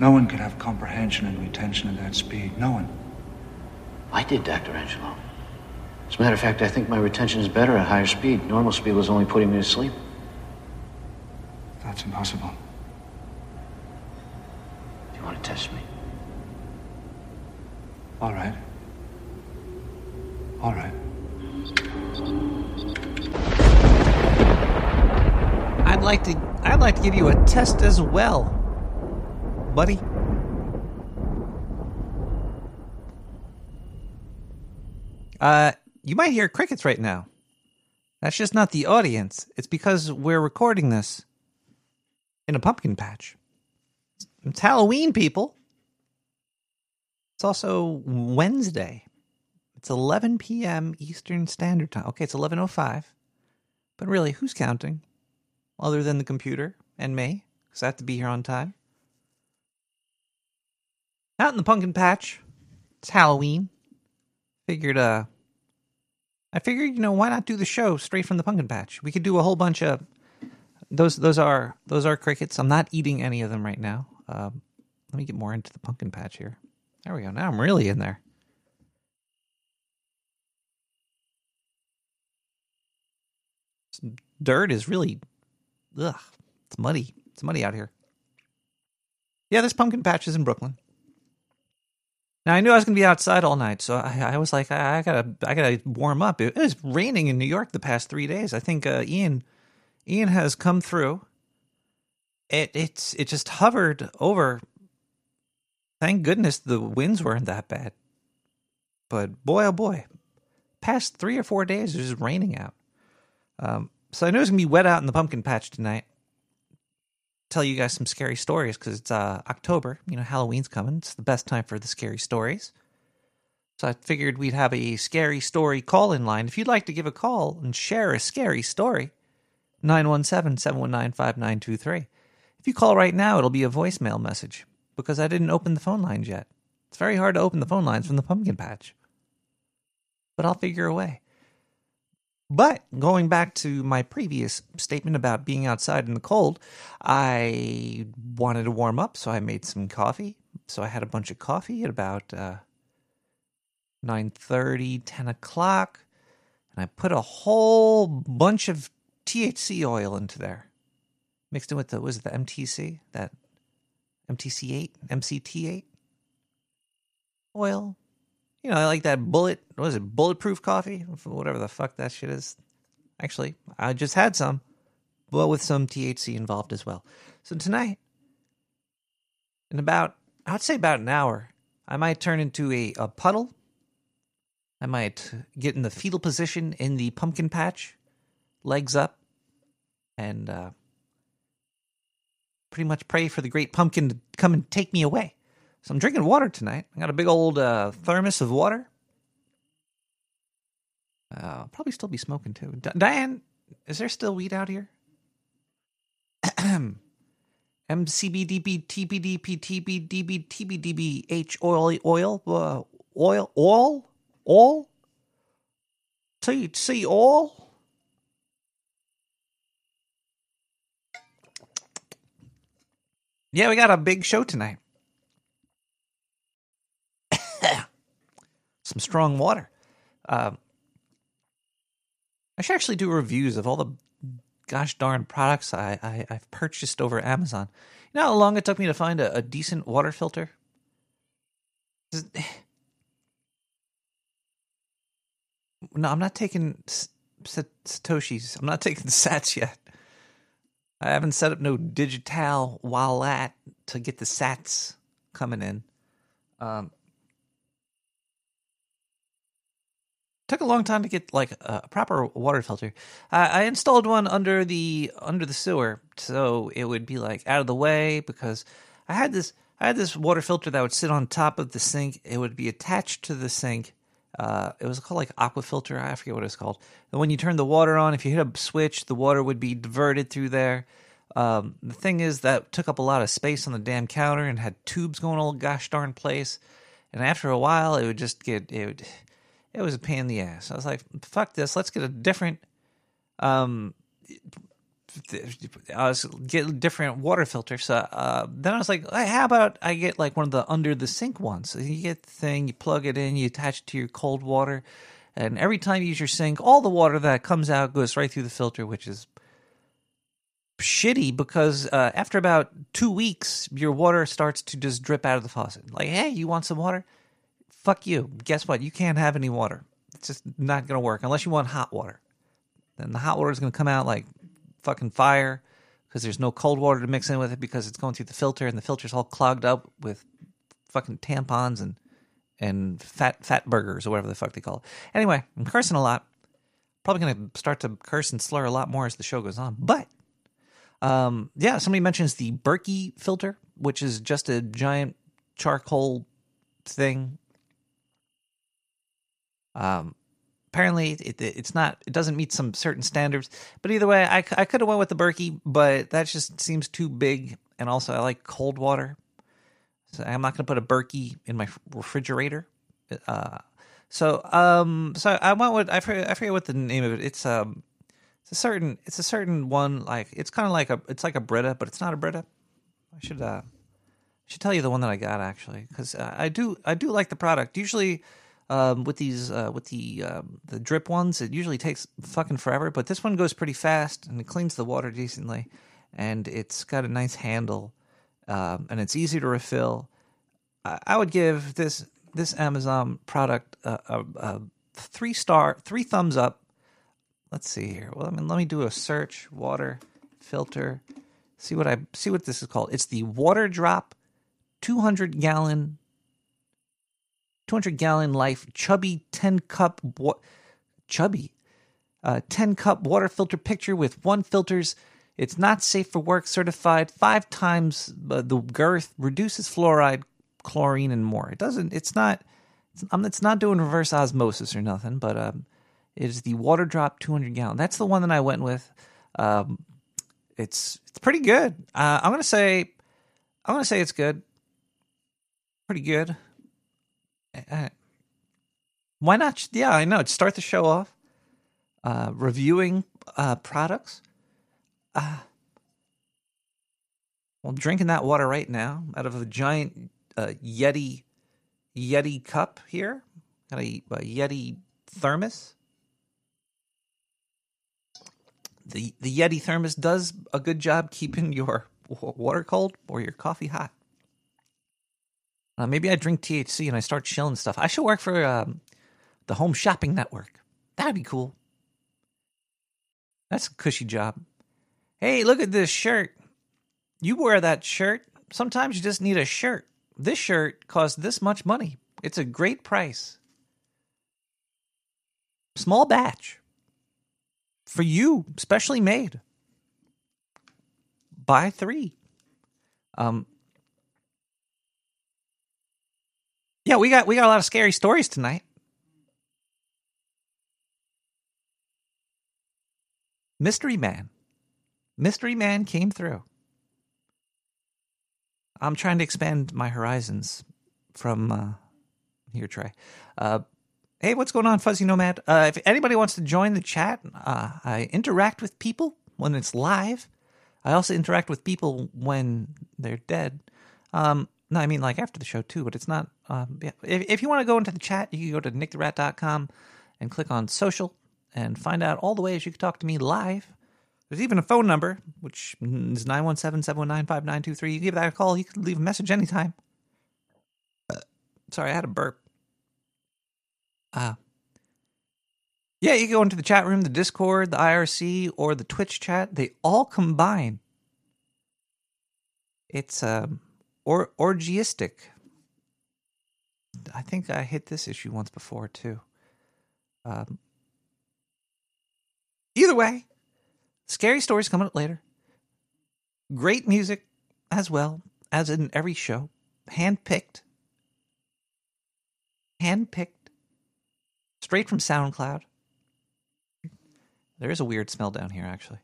No one could have comprehension and retention at that speed. No one. I did, Dr. Angelo. As a matter of fact, I think my retention is better at higher speed. Normal speed was only putting me to sleep. That's impossible. Do you want to test me? All right. All right. I'd like to I'd like to give you a test as well, buddy. Uh, you might hear crickets right now. That's just not the audience. It's because we're recording this in a pumpkin patch. It's Halloween, people. It's also Wednesday. It's 11 p.m. Eastern Standard Time. Okay, it's 11:05. But really, who's counting? Other than the computer and me, because I have to be here on time. Out in the pumpkin patch. It's Halloween. Figured, uh, I figured, you know, why not do the show straight from the pumpkin patch? We could do a whole bunch of those. Those are those are crickets. I'm not eating any of them right now. Um, let me get more into the pumpkin patch here. There we go. Now I'm really in there. Some dirt is really, ugh, it's muddy. It's muddy out here. Yeah, this pumpkin patch is in Brooklyn. Now I knew I was going to be outside all night, so I, I was like, I, I, gotta, I gotta warm up. It, it, was raining in New York the past three days. I think uh, Ian, Ian has come through. It, it's, it just hovered over. Thank goodness the winds weren't that bad. But boy, oh boy, past three or four days, it was raining out. Um, so I know it's gonna be wet out in the pumpkin patch tonight. Tell you guys some scary stories because it's uh, October. You know, Halloween's coming. It's the best time for the scary stories. So I figured we'd have a scary story call in line. If you'd like to give a call and share a scary story, 917 719 5923. If you call right now, it'll be a voicemail message because I didn't open the phone lines yet. It's very hard to open the phone lines from the pumpkin patch. But I'll figure a way. But going back to my previous statement about being outside in the cold, I wanted to warm up, so I made some coffee. So I had a bunch of coffee at about uh, 9.30, 10 o'clock, and I put a whole bunch of THC oil into there. Mixed in with the, was it the MTC? That MTC8? MCT8? Oil, you know, I like that bullet. What is it? Bulletproof coffee, whatever the fuck that shit is. Actually, I just had some, but with some THC involved as well. So tonight, in about, I'd say about an hour, I might turn into a, a puddle. I might get in the fetal position in the pumpkin patch, legs up, and uh, pretty much pray for the great pumpkin to come and take me away. So I'm drinking water tonight. I got a big old uh, thermos of water. Uh, I'll probably still be smoking too. D- Diane, is there still weed out here? MCBDB, TBDP, TBDB, TBDB, oil, oil, uh, oil, oil, oil, THC oil. Yeah, we got a big show tonight. Some strong water. Uh, I should actually do reviews of all the gosh darn products I, I have purchased over Amazon. You know how long it took me to find a, a decent water filter? No, I'm not taking satoshis. I'm not taking sats yet. I haven't set up no digital wallet to get the sats coming in. Um, took a long time to get like a proper water filter. Uh, I installed one under the under the sewer, so it would be like out of the way because I had this I had this water filter that would sit on top of the sink. It would be attached to the sink. Uh, it was called like aqua filter. I forget what it's called. And when you turn the water on, if you hit a switch, the water would be diverted through there. Um, the thing is that took up a lot of space on the damn counter and had tubes going all gosh darn place. And after a while, it would just get it would it was a pain in the ass. I was like, fuck this. Let's get a different, um, I was getting different water filters. So uh, then I was like, hey, how about I get like one of the under the sink ones? So you get the thing, you plug it in, you attach it to your cold water, and every time you use your sink, all the water that comes out goes right through the filter, which is shitty because uh, after about two weeks, your water starts to just drip out of the faucet. Like, hey, you want some water? Fuck you. Guess what? You can't have any water. It's just not going to work unless you want hot water. Then the hot water is going to come out like fucking fire because there's no cold water to mix in with it because it's going through the filter and the filter's all clogged up with fucking tampons and and fat fat burgers or whatever the fuck they call it. Anyway, I'm cursing a lot. Probably going to start to curse and slur a lot more as the show goes on. But um, yeah, somebody mentions the Berkey filter, which is just a giant charcoal thing. Um, apparently it, it's not it doesn't meet some certain standards. But either way i, I could have went with the berkey but that just seems too big. And also i like cold water. So i'm not going to put a berkey in my refrigerator. Uh, so um so i went with I forget, I forget what the name of it it's um it's a certain it's a certain one like it's kind of like a it's like a brita but it's not a brita. I should uh should tell you the one that i got actually because uh, i do i do like the product. Usually um, with these uh, with the um, the drip ones, it usually takes fucking forever, but this one goes pretty fast and it cleans the water decently, and it's got a nice handle, um, and it's easy to refill. I, I would give this this Amazon product a, a, a, three star, three thumbs up. Let's see here. Well, I mean, let me do a search. Water filter. See what I see what this is called. It's the Water Drop, two hundred gallon 200 gallon life chubby 10 cup wa- chubby uh, 10 cup water filter picture with one filters. It's not safe for work certified. Five times uh, the girth reduces fluoride chlorine and more. It doesn't it's not it's, um, it's not doing reverse osmosis or nothing but um, it is the water drop 200 gallon. That's the one that i went with. Um, it's it's pretty good. Uh, i'm gonna say i'm gonna say it's good. Pretty good uh, why not? Yeah, I know. Start the show off uh, reviewing uh, products. Uh, well, I'm drinking that water right now out of a giant uh, Yeti Yeti cup here. Got a, a Yeti thermos. The the Yeti thermos does a good job keeping your water cold or your coffee hot. Uh, maybe I drink THC and I start chilling stuff. I should work for um, the Home Shopping Network. That'd be cool. That's a cushy job. Hey, look at this shirt. You wear that shirt. Sometimes you just need a shirt. This shirt costs this much money. It's a great price. Small batch. For you, specially made. Buy three. Um, Yeah, we got we got a lot of scary stories tonight. Mystery Man. Mystery Man came through. I'm trying to expand my horizons from uh, here, Trey. Uh, hey, what's going on, Fuzzy Nomad? Uh, if anybody wants to join the chat, uh, I interact with people when it's live. I also interact with people when they're dead. Um, no, I mean like after the show too, but it's not. Um, yeah. if, if you want to go into the chat, you can go to nicktherat.com and click on social and find out all the ways you can talk to me live. There's even a phone number, which is 917 719 5923. You give that a call, you can leave a message anytime. Sorry, I had a burp. Uh, yeah, you can go into the chat room, the Discord, the IRC, or the Twitch chat. They all combine. It's um, or orgiastic. I think I hit this issue once before too. Um, either way, scary stories coming up later. Great music as well as in every show, handpicked, handpicked, straight from SoundCloud. There is a weird smell down here, actually.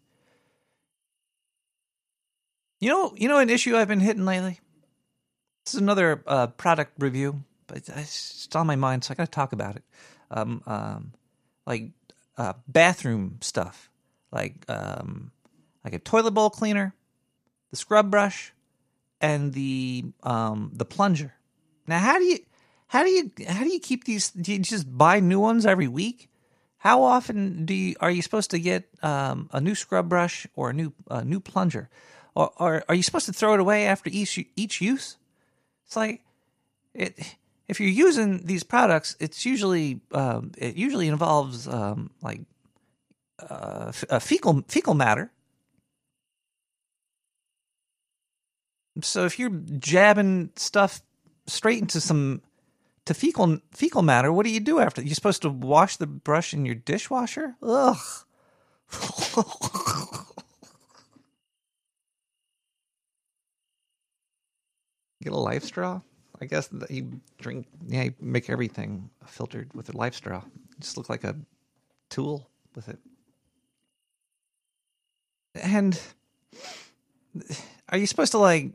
You know, you know, an issue I've been hitting lately. This is another uh, product review, but it's on my mind, so I got to talk about it. Um, um, like uh, bathroom stuff, like um, like a toilet bowl cleaner, the scrub brush, and the um, the plunger. Now, how do you how do you how do you keep these? Do you just buy new ones every week? How often do you are you supposed to get um, a new scrub brush or a new a new plunger, or, or are you supposed to throw it away after each each use? It's like it if you're using these products, it's usually um, it usually involves um, like uh, fecal fecal matter. So if you're jabbing stuff straight into some to fecal fecal matter, what do you do after? You're supposed to wash the brush in your dishwasher? Ugh. Get a life straw. I guess you drink. Yeah, you make everything filtered with a life straw. You just look like a tool with it. And are you supposed to like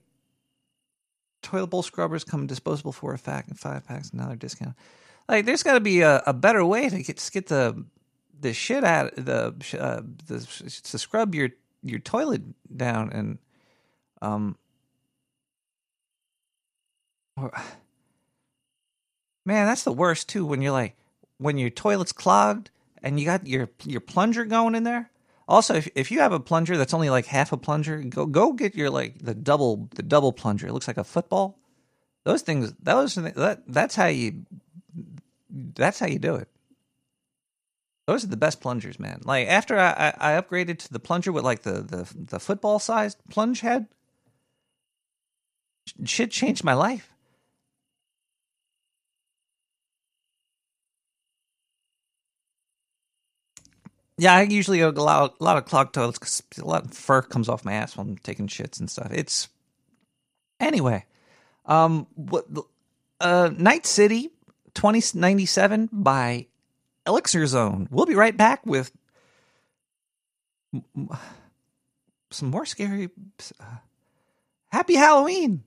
toilet bowl scrubbers come disposable for a fact and five packs another discount? Like, there's got to be a, a, better way to get get the the shit out the uh, the to scrub your your toilet down and um man that's the worst too when you're like when your toilet's clogged and you got your your plunger going in there also if, if you have a plunger that's only like half a plunger go go get your like the double the double plunger it looks like a football those things those that that's how you that's how you do it those are the best plungers, man. Like after I, I, I upgraded to the plunger with like the the, the football sized plunge head, shit changed my life. Yeah, I usually a lot, a lot of clogged toilets because a lot of fur comes off my ass while I'm taking shits and stuff. It's anyway. Um, what? Uh, Night City, twenty ninety seven by Elixir Zone. We'll be right back with some more scary. Uh, happy Halloween!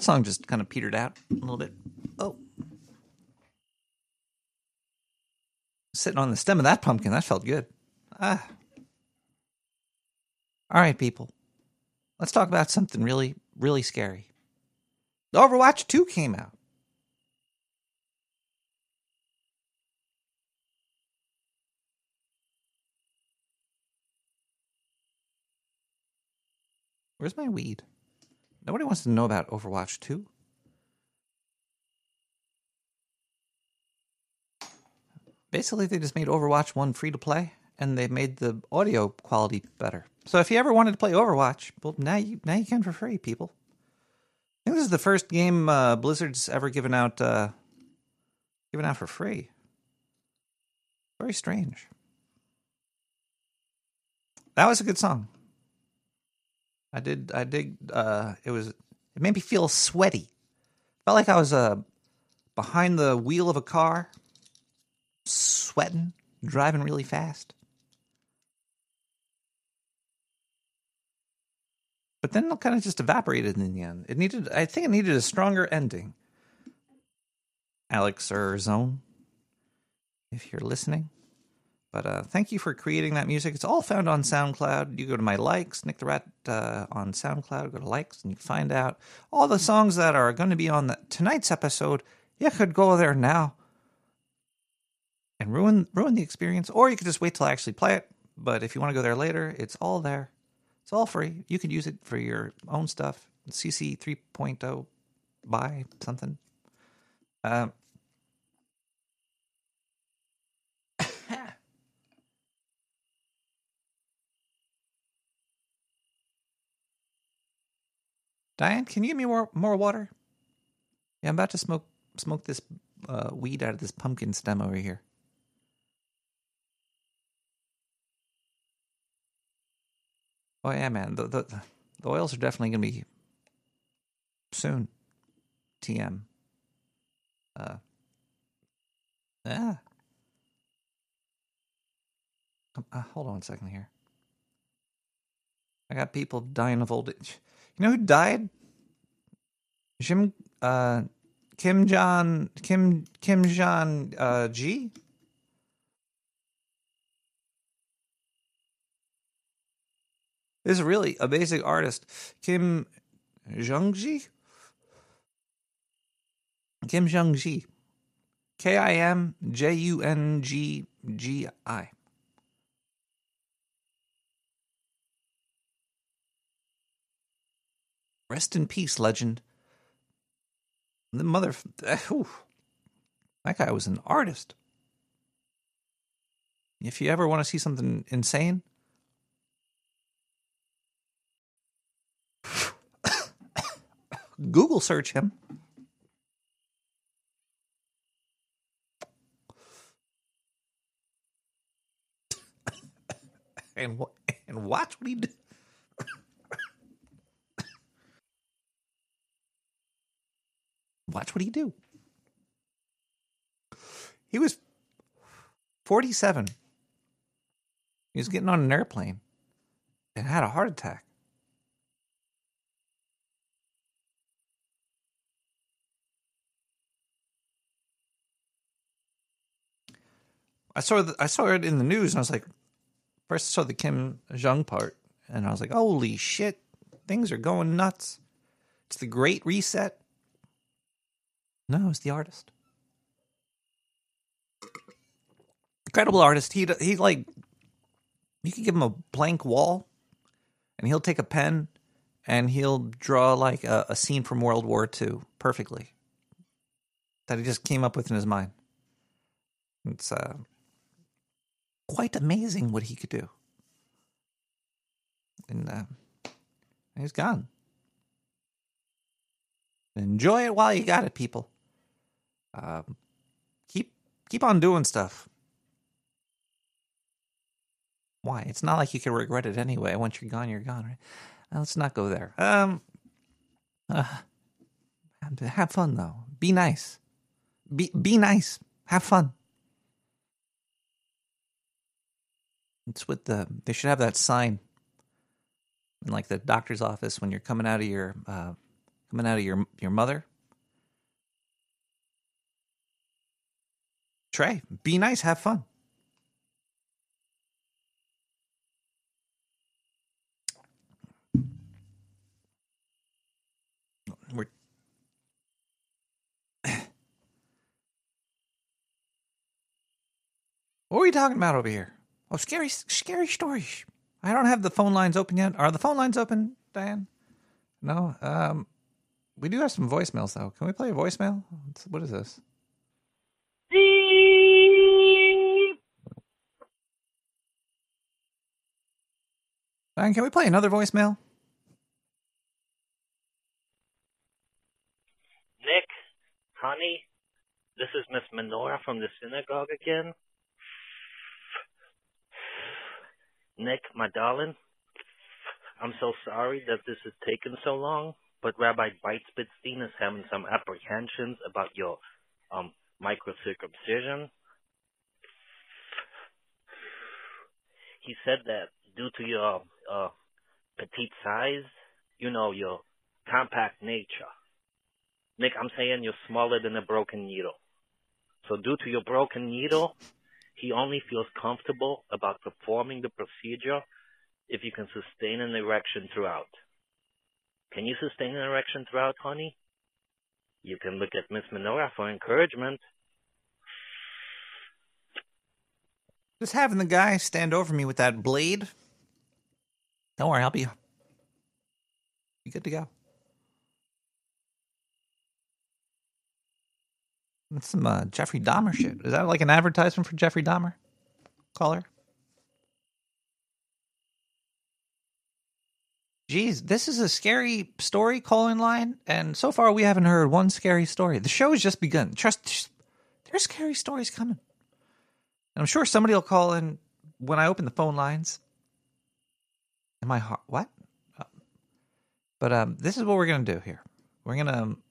That song just kind of petered out a little bit. Oh. Sitting on the stem of that pumpkin, that felt good. Ah. All right, people. Let's talk about something really, really scary. Overwatch 2 came out. Where's my weed? Nobody wants to know about Overwatch 2. Basically, they just made Overwatch 1 free to play and they made the audio quality better. So if you ever wanted to play Overwatch, well, now you now you can for free, people. I think this is the first game uh, Blizzard's ever given out uh, given out for free. Very strange. That was a good song. I did. I did. Uh, it was. It made me feel sweaty. Felt like I was uh, behind the wheel of a car, sweating, driving really fast. But then it kind of just evaporated in the end. It needed. I think it needed a stronger ending. Alex Erzone, if you're listening. But uh, thank you for creating that music. It's all found on SoundCloud. You go to my likes, Nick the Rat uh, on SoundCloud, go to likes, and you find out all the songs that are going to be on the, tonight's episode. You could go there now and ruin ruin the experience, or you could just wait till I actually play it. But if you want to go there later, it's all there. It's all free. You could use it for your own stuff. CC 3.0 buy something. Um, Diane, can you give me more more water? Yeah, I'm about to smoke smoke this uh, weed out of this pumpkin stem over here. Oh yeah, man. The the, the oils are definitely gonna be soon. TM. Uh. Yeah. Uh, hold on a second here. I got people dying of old age. You know who died? Jim uh Kim Jong Kim Kim Jong uh G? This is really a basic artist. Kim Jong Ji? Kim Jong Ji. K I M J U N G G I. Rest in peace, legend. The mother. Whew, that guy was an artist. If you ever want to see something insane, Google search him. and and watch what he do. Watch what he do. He was 47. He was getting on an airplane and had a heart attack. I saw the, I saw it in the news and I was like, first I saw the Kim Jong part and I was like, holy shit, things are going nuts. It's the Great Reset. No, it's the artist. Incredible artist. He he like you can give him a blank wall, and he'll take a pen and he'll draw like a, a scene from World War II perfectly. That he just came up with in his mind. It's uh, quite amazing what he could do. And uh, he's gone. Enjoy it while you got it, people. Um, keep keep on doing stuff. Why? It's not like you can regret it anyway. Once you're gone, you're gone, right? Now, let's not go there. Um, uh, have fun though. Be nice. Be be nice. Have fun. It's with the. They should have that sign in like the doctor's office when you're coming out of your uh, coming out of your your mother. Trey, be nice, have fun. We're What are we talking about over here? Oh, scary, scary stories. I don't have the phone lines open yet. Are the phone lines open, Diane? No. Um, we do have some voicemails though. Can we play a voicemail? What is this? Diane, can we play another voicemail? Nick, honey, this is Miss Menorah from the synagogue again. Nick, my darling, I'm so sorry that this has taken so long, but Rabbi Beitspitzstein is having some apprehensions about your um microcircumcision. He said that due to your uh petite size, you know, your compact nature. Nick, I'm saying you're smaller than a broken needle. So due to your broken needle, he only feels comfortable about performing the procedure if you can sustain an erection throughout. Can you sustain an erection throughout, honey? You can look at Miss Menorah for encouragement. Just having the guy stand over me with that blade. Don't worry, I'll be be good to go. That's some uh, Jeffrey Dahmer shit. Is that like an advertisement for Jeffrey Dahmer? Caller. Geez, this is a scary story calling line, and so far we haven't heard one scary story. The show has just begun. Trust, there's scary stories coming. And I'm sure somebody will call in when I open the phone lines. In my heart, what? Uh, But um, this is what we're gonna do here. We're gonna um,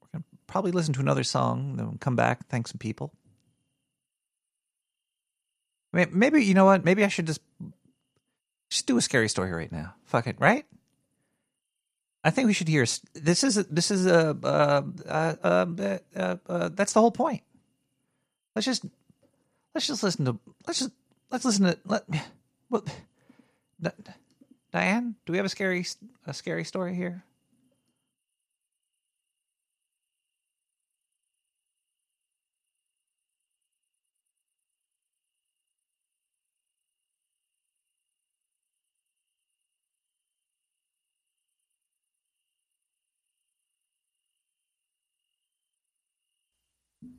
we're gonna probably listen to another song, then we'll come back, thank some people. May- Maybe you know what? Maybe I should just just do a scary story right now. Fuck it, right? I think we should hear. This is this is a uh, uh, uh, that's the whole point. Let's just let's just listen to let's just let's listen to let what Di- Diane. Do we have a scary a scary story here?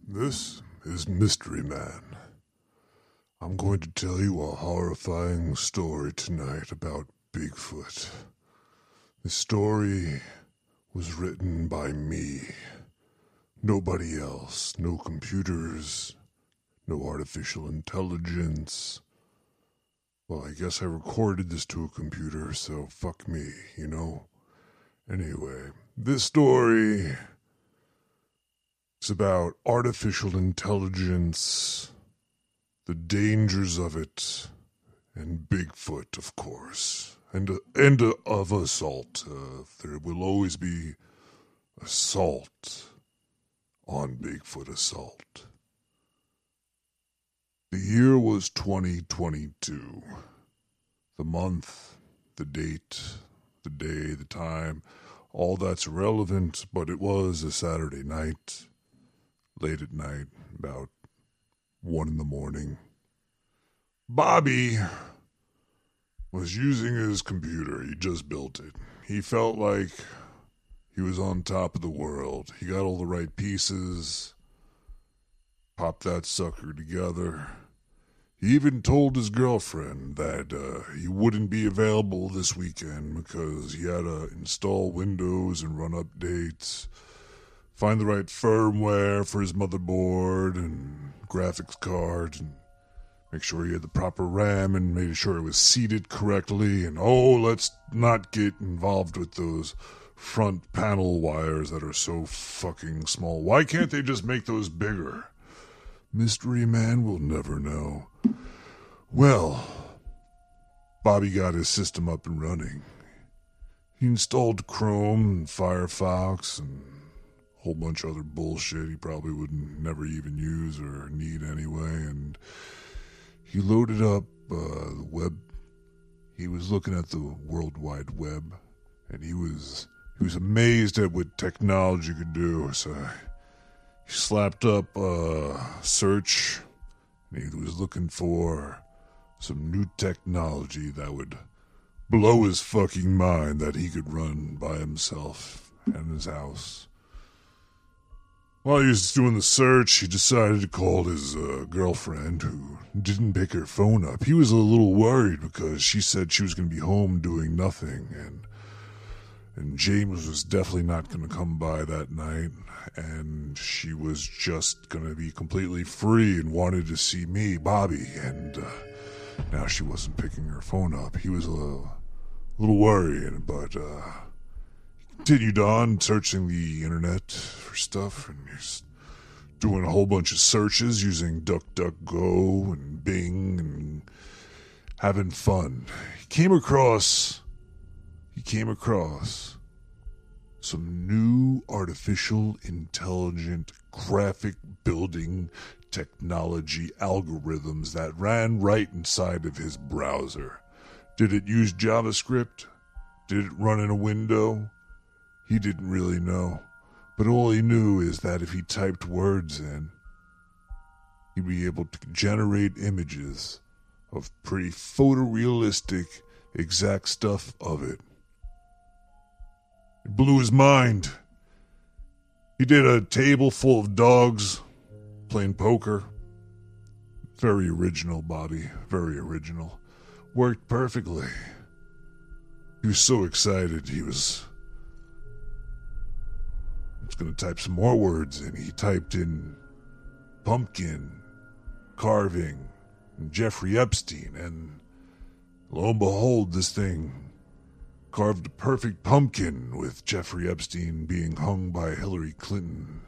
This is Mystery Man. I'm going to tell you a horrifying story tonight about Bigfoot. The story was written by me. Nobody else. No computers. No artificial intelligence. Well, I guess I recorded this to a computer, so fuck me, you know? Anyway, this story is about artificial intelligence, the dangers of it, and Bigfoot, of course, and uh, and uh, of assault. Uh, there will always be assault on Bigfoot assault. The year was 2022. The month, the date, the day, the time, all that's relevant, but it was a Saturday night late at night, about one in the morning. Bobby was using his computer. He just built it. He felt like he was on top of the world. He got all the right pieces, popped that sucker together. He even told his girlfriend that uh, he wouldn't be available this weekend because he had to install Windows and run updates find the right firmware for his motherboard and graphics card and make sure he had the proper RAM and made sure it was seated correctly. And oh, let's not get involved with those front panel wires that are so fucking small. Why can't they just make those bigger? Mystery Man will never know. Well, Bobby got his system up and running. he installed Chrome and Firefox and whole bunch of other bullshit he probably would never even use or need anyway. And he loaded up uh, the web. He was looking at the World Wide Web, and he was he was amazed at what technology could do. So he slapped up uh, search, and he was looking for some new technology that would blow his fucking mind that he could run by himself in his house. While he was doing the search, he decided to call his uh, girlfriend, who didn't pick her phone up. He was a little worried because she said she was going to be home doing nothing, and and James was definitely not going to come by that night, and she was just going to be completely free and wanted to see me, Bobby, and uh, now she wasn't picking her phone up. He was a little, little worried, but uh, continued on searching the internet for stuff, and he's doing a whole bunch of searches using DuckDuckGo and Bing and having fun. He came across he came across some new artificial intelligent graphic building technology algorithms that ran right inside of his browser. Did it use JavaScript? Did it run in a window? He didn't really know. But all he knew is that if he typed words in, he'd be able to generate images of pretty photorealistic, exact stuff of it. It blew his mind. He did a table full of dogs playing poker. Very original, Bobby. Very original. Worked perfectly. He was so excited he was. Was going to type some more words and He typed in pumpkin, carving, and Jeffrey Epstein, and lo and behold, this thing carved a perfect pumpkin with Jeffrey Epstein being hung by Hillary Clinton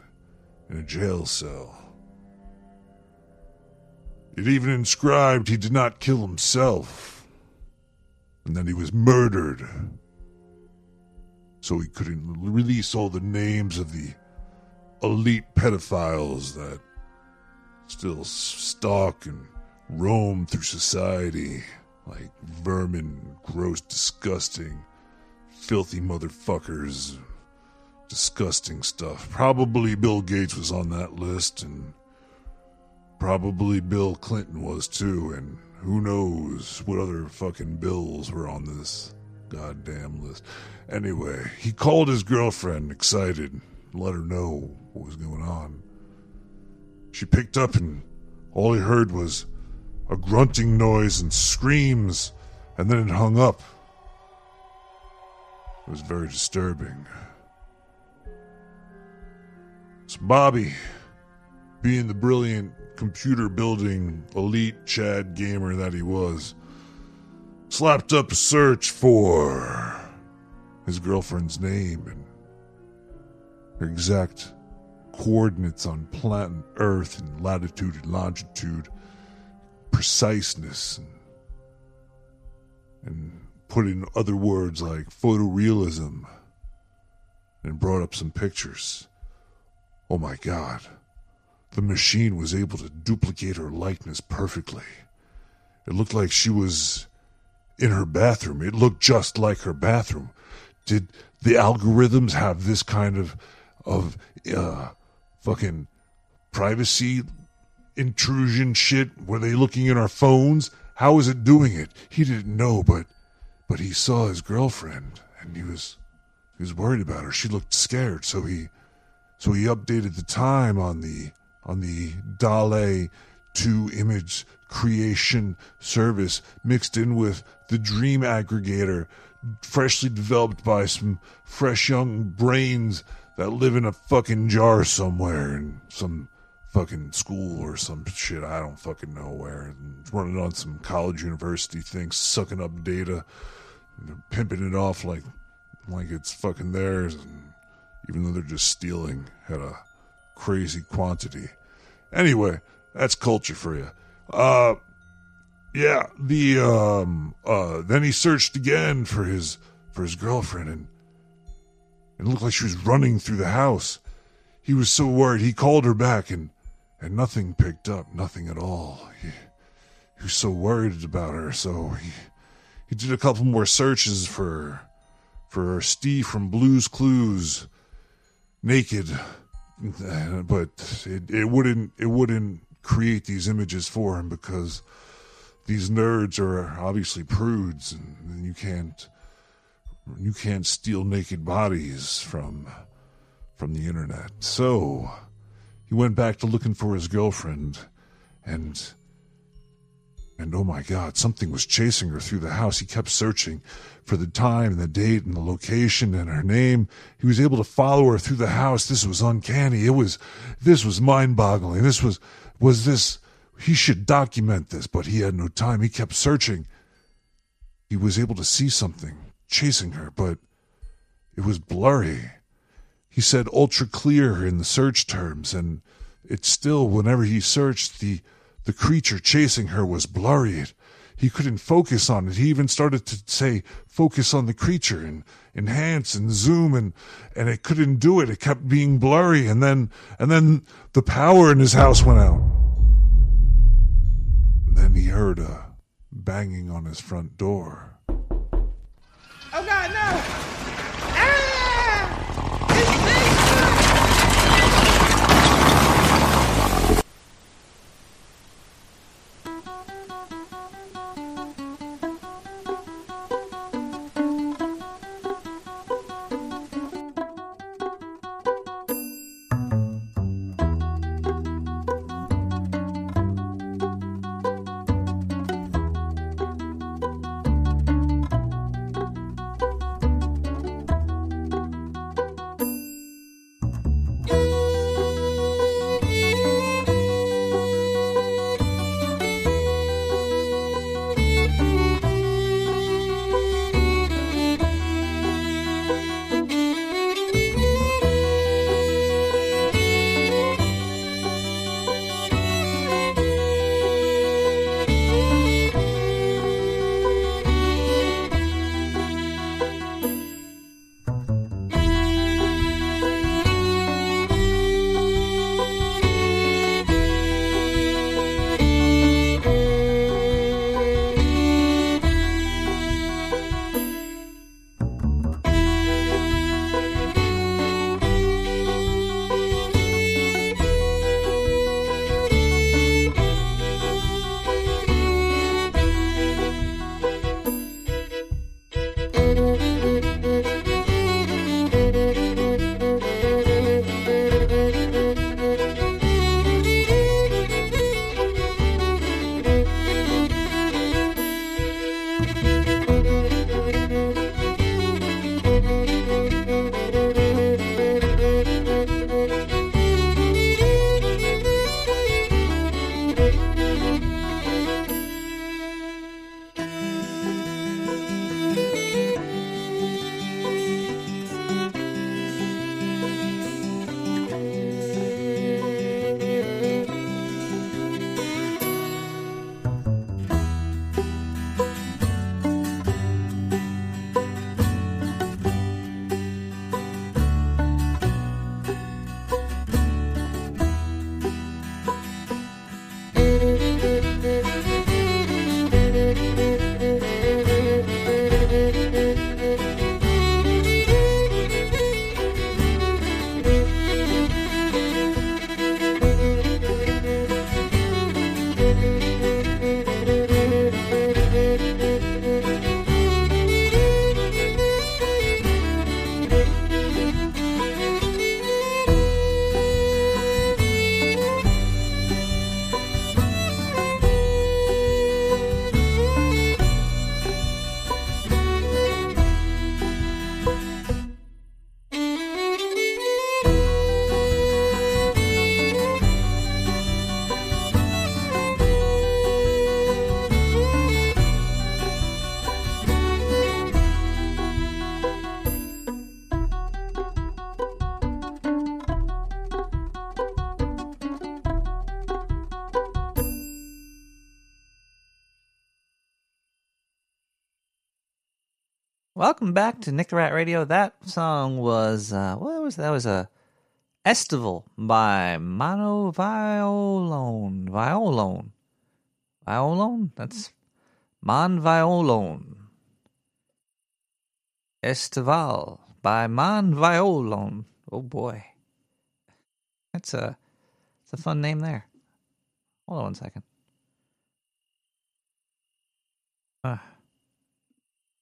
in a jail cell. It even inscribed he did not kill himself, and that he was murdered. So he couldn't release all the names of the elite pedophiles that still stalk and roam through society like vermin, gross, disgusting, filthy motherfuckers. Disgusting stuff. Probably Bill Gates was on that list, and probably Bill Clinton was too, and who knows what other fucking bills were on this goddamn list. Anyway, he called his girlfriend, excited, let her know what was going on. She picked up, and all he heard was a grunting noise and screams, and then it hung up. It was very disturbing. So Bobby, being the brilliant computer building elite Chad gamer that he was, slapped up a search for his girlfriend's name and her exact coordinates on planet Earth and latitude and longitude, preciseness, and, and put in other words like photorealism, and brought up some pictures. Oh my god. The machine was able to duplicate her likeness perfectly. It looked like she was in her bathroom. It looked just like her bathroom. Did the algorithms have this kind of of uh, fucking privacy intrusion shit? Were they looking at our phones? How was it doing it? He didn't know, but but he saw his girlfriend and he was he was worried about her. She looked scared, so he so he updated the time on the on the DALL-E 2 image creation service mixed in with the dream aggregator freshly developed by some fresh young brains that live in a fucking jar somewhere in some fucking school or some shit I don't fucking know where and running on some college university thing sucking up data pimping it off like like it's fucking theirs and even though they're just stealing at a crazy quantity. Anyway, that's culture for you. Uh, yeah, the, um, uh, then he searched again for his for his girlfriend, and it looked like she was running through the house. He was so worried. He called her back, and and nothing picked up, nothing at all. He, he was so worried about her, so he he did a couple more searches for for Steve from Blues Clues, naked, but it, it wouldn't it wouldn't create these images for him because these nerds are obviously prudes, and you can't you can't steal naked bodies from from the internet. So he went back to looking for his girlfriend, and and oh my God, something was chasing her through the house. He kept searching for the time and the date and the location and her name. He was able to follow her through the house. This was uncanny. It was, this was mind boggling. This was, was this, he should document this, but he had no time. He kept searching. He was able to see something chasing her, but it was blurry. He said ultra clear in the search terms, and it still, whenever he searched, the the creature chasing her was blurry. He couldn't focus on it. He even started to say, focus on the creature and enhance and zoom and, and it couldn't do it. It kept being blurry. And then, and then the power in his house went out. Then he heard a banging on his front door. Oh God, no! Welcome back to Nick the Rat Radio. That song was uh what was that was a Estival by Mano Violone. Violone. Violone? That's Mon Violone. Estival by Mon Violone. Oh boy. That's a it's a fun name there. Hold on one second. Uh,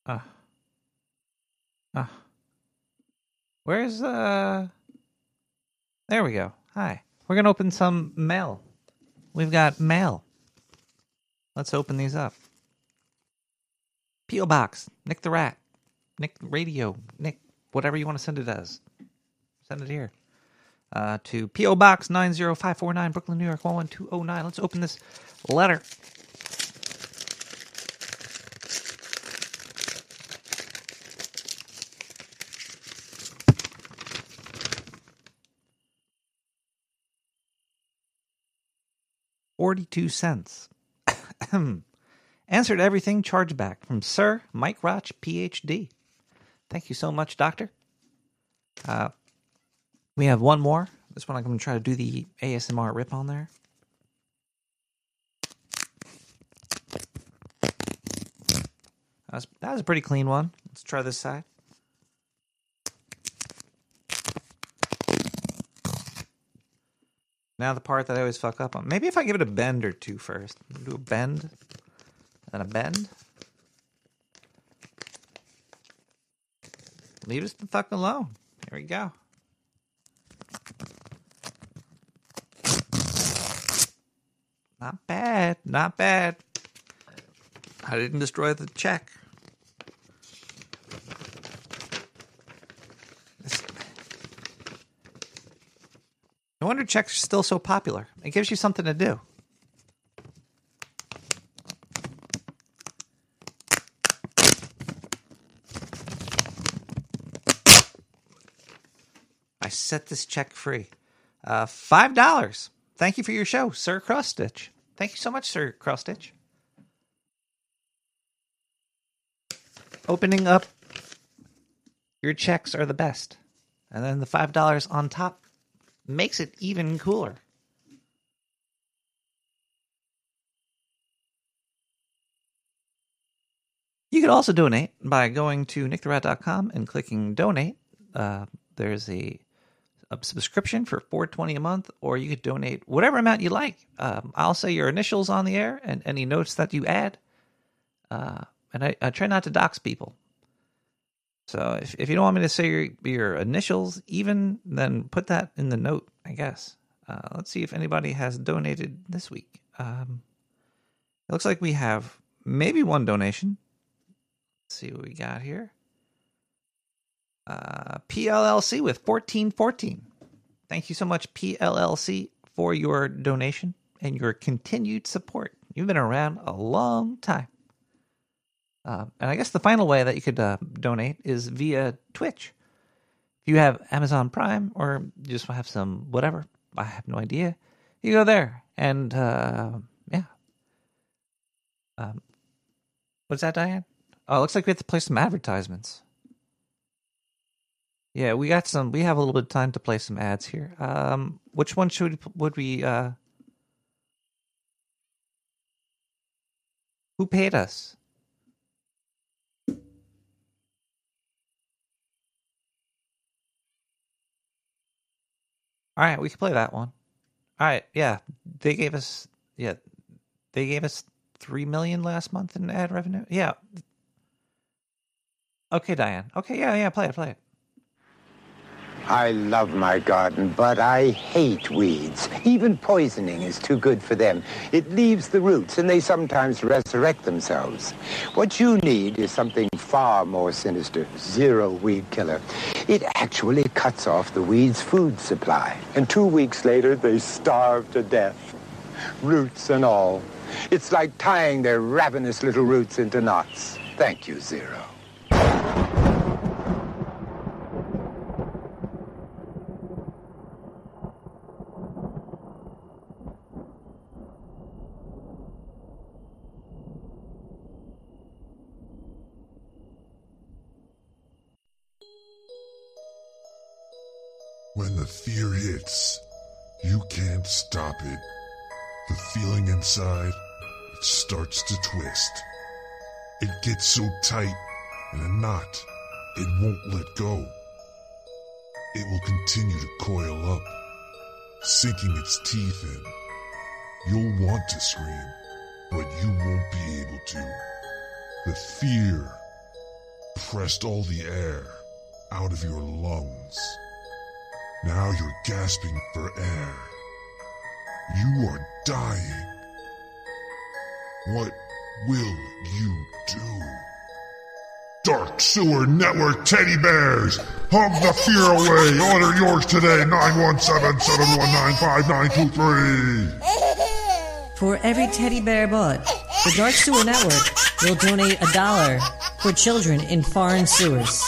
uh, uh. Where's uh? There we go. Hi. We're gonna open some mail. We've got mail. Let's open these up. P.O. Box, Nick the Rat, Nick Radio, Nick, whatever you want to send it as. Send it here. Uh, to P.O. Box 90549, Brooklyn, New York 11209. Let's open this letter. Forty-two cents. Answered everything chargeback from Sir Mike Roch, PhD. Thank you so much, Doctor. Uh, we have one more. This one I'm going to try to do the ASMR rip on there. That was, that was a pretty clean one. Let's try this side. Now the part that I always fuck up on. Maybe if I give it a bend or two first. Do a bend, and a bend. Leave us the fuck alone. Here we go. Not bad. Not bad. I didn't destroy the check. No wonder checks are still so popular. It gives you something to do. I set this check free. Uh, Five dollars. Thank you for your show, Sir Crossstitch. Thank you so much, Sir Crossstitch. Opening up your checks are the best. And then the five dollars on top makes it even cooler. You could also donate by going to nicktherat.com and clicking donate. Uh, there's a, a subscription for four twenty a month, or you could donate whatever amount you like. Um, I'll say your initials on the air and any notes that you add. Uh, and I, I try not to dox people. So if, if you don't want me to say your, your initials, even then put that in the note, I guess. Uh, let's see if anybody has donated this week. Um, it looks like we have maybe one donation. Let's see what we got here. Uh, PLLC with 1414. Thank you so much, PLLC, for your donation and your continued support. You've been around a long time. Uh, and I guess the final way that you could uh, donate is via Twitch. If you have Amazon Prime or you just have some whatever, I have no idea. You go there and uh, yeah. Um, what's that, Diane? Oh, it looks like we have to play some advertisements. Yeah, we got some. We have a little bit of time to play some ads here. Um, which one should would we? Uh, who paid us? All right, we can play that one. All right, yeah, they gave us yeah, they gave us three million last month in ad revenue. Yeah. Okay, Diane. Okay, yeah, yeah, play it, play it. I love my garden, but I hate weeds. Even poisoning is too good for them. It leaves the roots, and they sometimes resurrect themselves. What you need is something far more sinister, Zero Weed Killer. It actually cuts off the weeds' food supply, and two weeks later, they starve to death. Roots and all. It's like tying their ravenous little roots into knots. Thank you, Zero. The fear hits, you can't stop it. The feeling inside, it starts to twist. It gets so tight in a knot, it won't let go. It will continue to coil up, sinking its teeth in. You'll want to scream, but you won't be able to. The fear pressed all the air out of your lungs. Now you're gasping for air. You are dying. What will you do? Dark Sewer Network Teddy Bears! Hug the fear away! Order yours today, 917-719-5923! For every teddy bear bought, the Dark Sewer Network will donate a dollar for children in foreign sewers.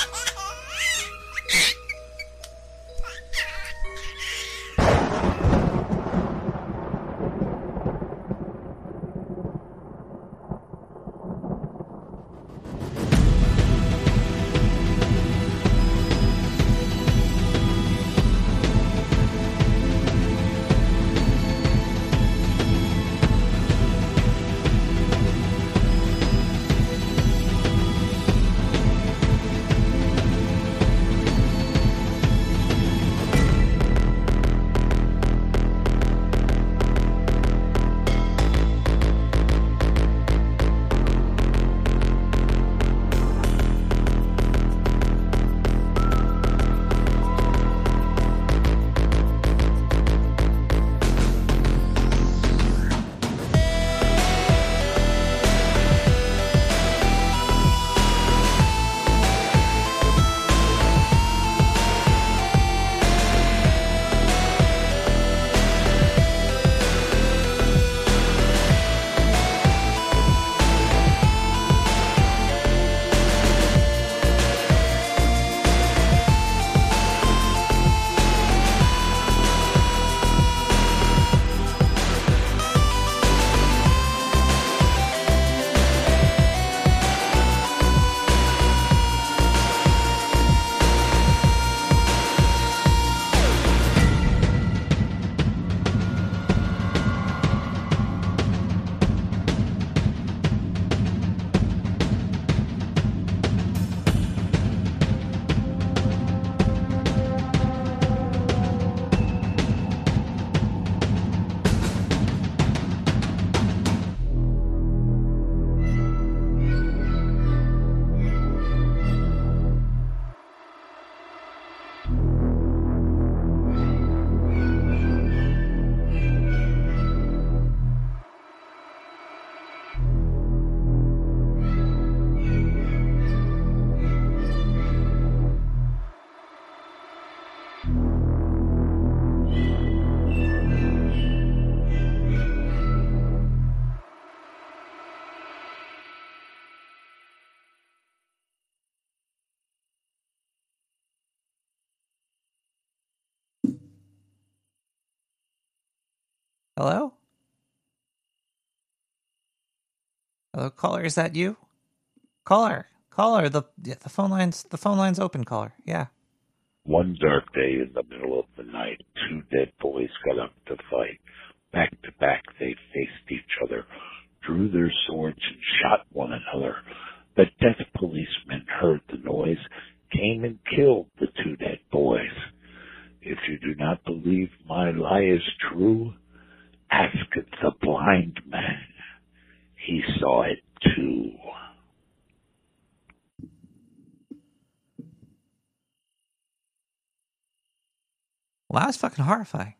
Hello? Hello, caller. Is that you? Caller, caller. The yeah, the phone lines the phone lines open. Caller. Yeah. One dark day in the middle of the night, two dead boys got up to fight. Back to back, they faced each other, drew their swords, and shot one another. The death policeman heard the noise, came and killed the two dead boys. If you do not believe my lie is true, ask the blind man. He saw it too. Well, that was fucking horrifying.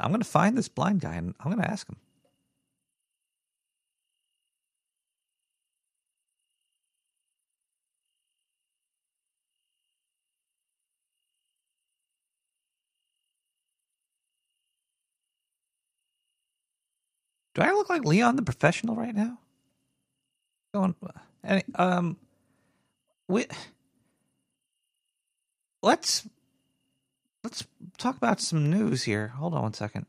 I'm gonna find this blind guy and I'm gonna ask him. Do I look like Leon the professional right now? Going, um, we, let's let's talk about some news here. Hold on one second.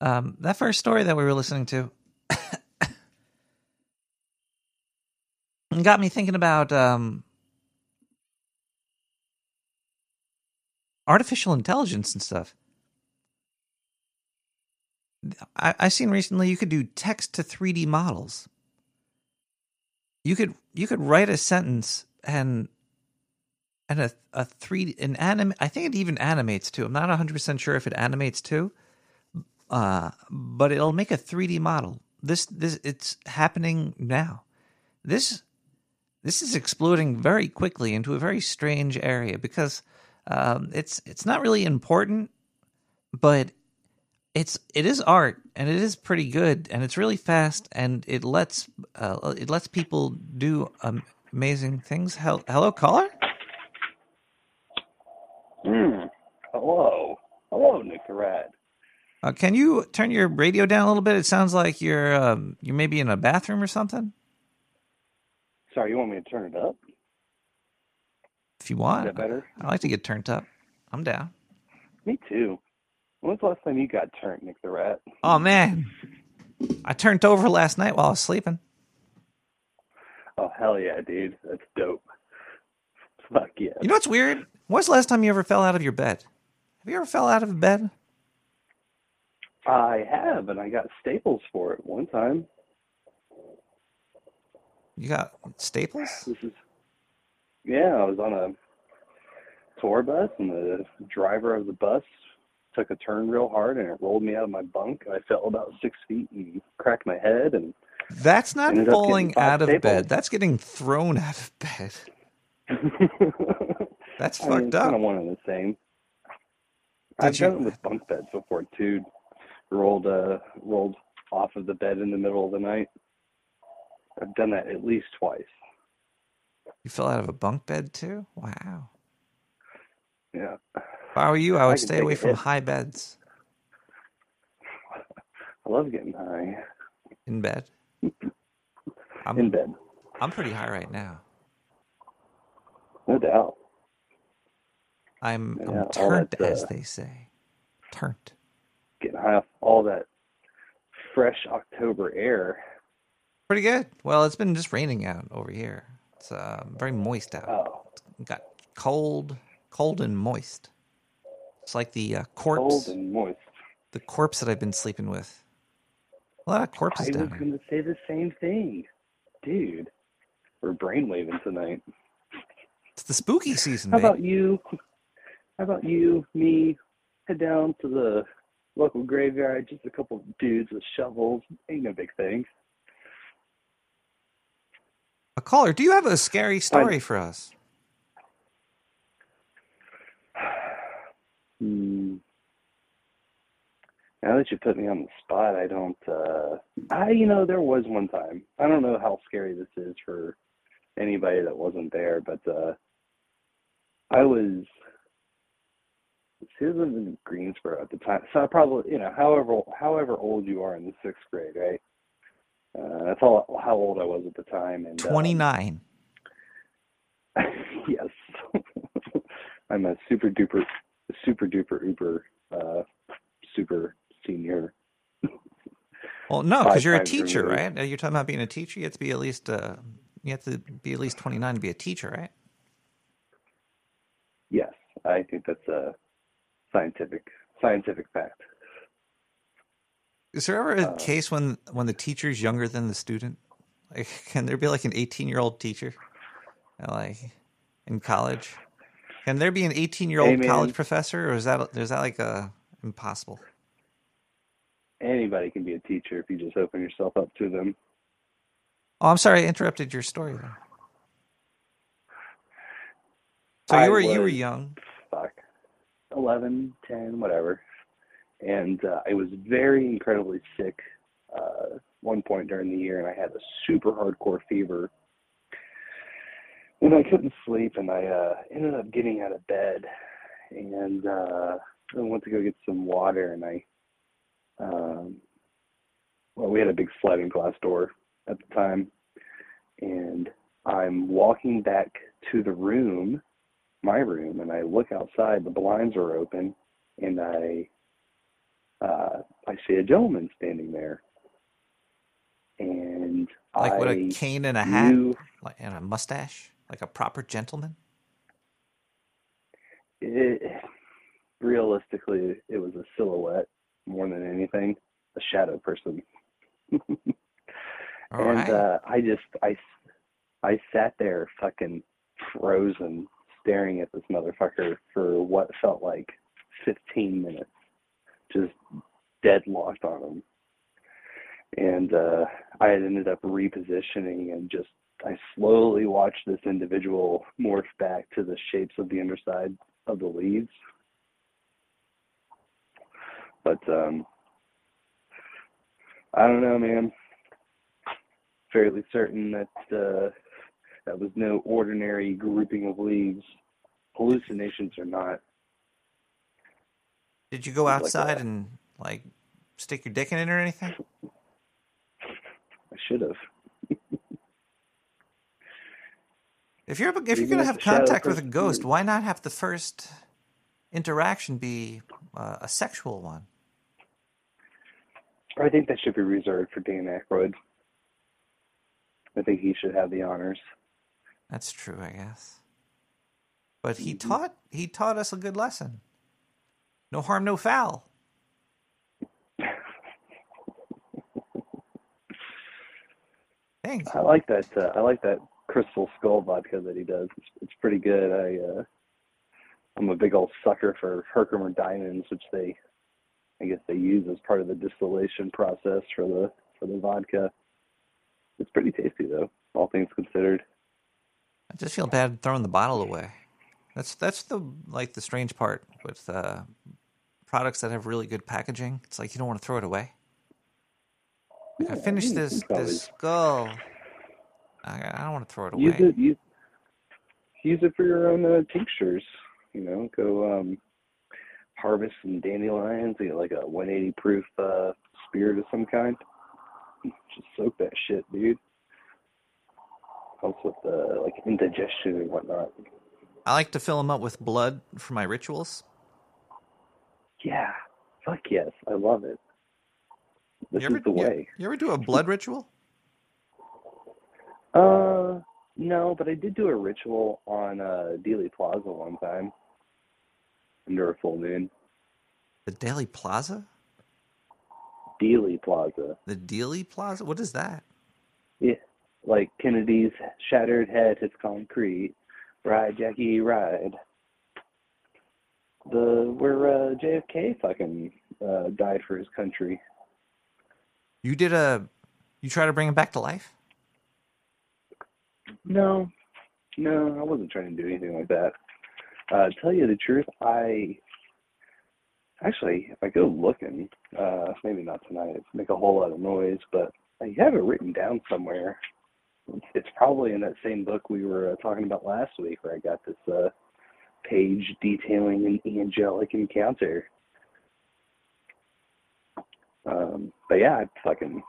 Um, that first story that we were listening to got me thinking about um, artificial intelligence and stuff. I, I seen recently you could do text to 3D models. You could you could write a sentence and and a a three an anim. I think it even animates too. I'm not 100 percent sure if it animates too, uh, but it'll make a 3D model. This this it's happening now. This this is exploding very quickly into a very strange area because um, it's it's not really important, but it's it is art and it is pretty good and it's really fast and it lets uh, it lets people do um, amazing things. Hel- Hello, caller. Hmm. Hello. Hello, Nick the Rat. Uh, can you turn your radio down a little bit? It sounds like you're um, you may be in a bathroom or something. Sorry, you want me to turn it up? If you want, better? I like to get turned up. I'm down. Me too. When's the last time you got turned, Nick the Rat? Oh man, I turned over last night while I was sleeping. Oh hell yeah, dude. That's dope. Fuck yeah. You know what's weird? When's the last time you ever fell out of your bed? Have you ever fell out of a bed? I have, and I got staples for it one time. You got staples? This is yeah, I was on a tour bus and the driver of the bus took a turn real hard and it rolled me out of my bunk and I fell about six feet and cracked my head and That's not Ended up getting falling out of staples. bed. That's getting thrown out of bed. That's I fucked it's up. kind of one and the same. Did I've you- done it with bunk beds before too. Rolled uh rolled off of the bed in the middle of the night. I've done that at least twice. You fell out of a bunk bed too? Wow. Yeah. If I were you, I I would can stay away from hit. high beds I love getting high in bed. I'm, in bed. I'm pretty high right now. No doubt. I'm, Yeah, I'm turnt, that, as uh, they say. Turnt. Getting high off all that fresh October air. Pretty good. Well, it's been just raining out over here. It's uh, very moist out. Oh, Got cold, cold and moist. It's like the uh, corpse, cold and moist. the corpse that I've been sleeping with. A lot of corpses I was down here. going to say the same thing. Dude, we're brainwaving tonight. It's the spooky season, How baby. about you? How about you, me, head down to the local graveyard, just a couple dudes with shovels. Ain't no big thing. A caller, do you have a scary story for us? Hmm. Now that you put me on the spot, I don't. Uh, I, you know, there was one time. I don't know how scary this is for anybody that wasn't there, but uh, I was. She was in Greensboro at the time, so I probably, you know, however however old you are in the sixth grade, right? Uh, that's all how old I was at the time, and uh, 29. yes, I'm a super duper, super duper uber, uh, super senior. Well, no, because you're a teacher, removed. right? You're talking about being a teacher. You have to be at least uh, you have to be at least 29 to be a teacher, right? Yes, I think that's a scientific scientific fact. Is there ever a Uh, case when when the teacher's younger than the student? Like, can there be like an 18 year old teacher, like in college? Can there be an 18 year old college professor, or is that is that like a impossible? Anybody can be a teacher if you just open yourself up to them. Oh, I'm sorry, I interrupted your story. There. So you were you were young. fuck, 11, 10, whatever. And uh, I was very incredibly sick uh, one point during the year, and I had a super hardcore fever. And I couldn't sleep, and I uh, ended up getting out of bed, and uh, I went to go get some water, and I, um, well, we had a big sliding glass door at the time, and I'm walking back to the room my room and I look outside, the blinds are open, and I uh, I see a gentleman standing there, and Like I with a cane and a hat, knew like and a mustache, like a proper gentleman. it, realistically, it was a silhouette more than anything, a shadow person. And right. uh, I just I I sat there fucking frozen, staring at this motherfucker for what felt like 15 minutes, just deadlocked on him. And uh, I had ended up repositioning and just I slowly watched this individual morph back to the shapes of the underside of the leaves. But um, I don't know, man. Fairly certain that uh, that was no ordinary grouping of leaves. Hallucinations or not. Did you go outside a- and like stick your dick in it or anything? I should have. If you're if you're gonna have contact with a ghost, why not have the first interaction be uh, a sexual one? I think that should be reserved for Dan Aykroyd. I think he should have the honors. That's true, I guess. But he Mm-hmm. taught he taught us a good lesson. No harm, no foul. Thanks. I like that. Uh, I like that crystal skull vodka that he does. It's, it's pretty good. I uh, I'm a big old sucker for Herkimer diamonds, which they I guess they use as part of the distillation process for the for the vodka. It's pretty tasty though, all things considered. I just feel bad throwing the bottle away. That's that's the like the strange part with uh, products that have really good packaging. It's like you don't want to throw it away. Like I finished this this skull. I, I don't want to throw it away. Use it. Use, use it for your own uh, tinctures. You know, go um, harvest some dandelions. Get like a 180 proof uh, spirit of some kind. Just soak that shit, dude. Helps with uh, like indigestion and whatnot. I like to fill them up with blood for my rituals. Yeah, fuck yes, I love it. This you ever, is the you- way. You, ever do a blood ritual? Uh, no, but I did do a ritual on uh Dealey Plaza one time under a full moon. The Daily Plaza? Dealey Plaza. The Dealey Plaza? What is that? Yeah, like Kennedy's shattered head hits concrete. Ride, Jackie, ride. The where uh, JFK fucking uh, died for his country. You did a. You try to bring him back to life? No, no, I wasn't trying to do anything like that. Uh, tell you the truth, I actually, if I go looking, uh, maybe not tonight, it'd make a whole lot of noise, but I have it written down somewhere. It's, probably in that same book we were uh, talking about last week, where I got this uh, page detailing an angelic encounter. Um, but yeah, I fucking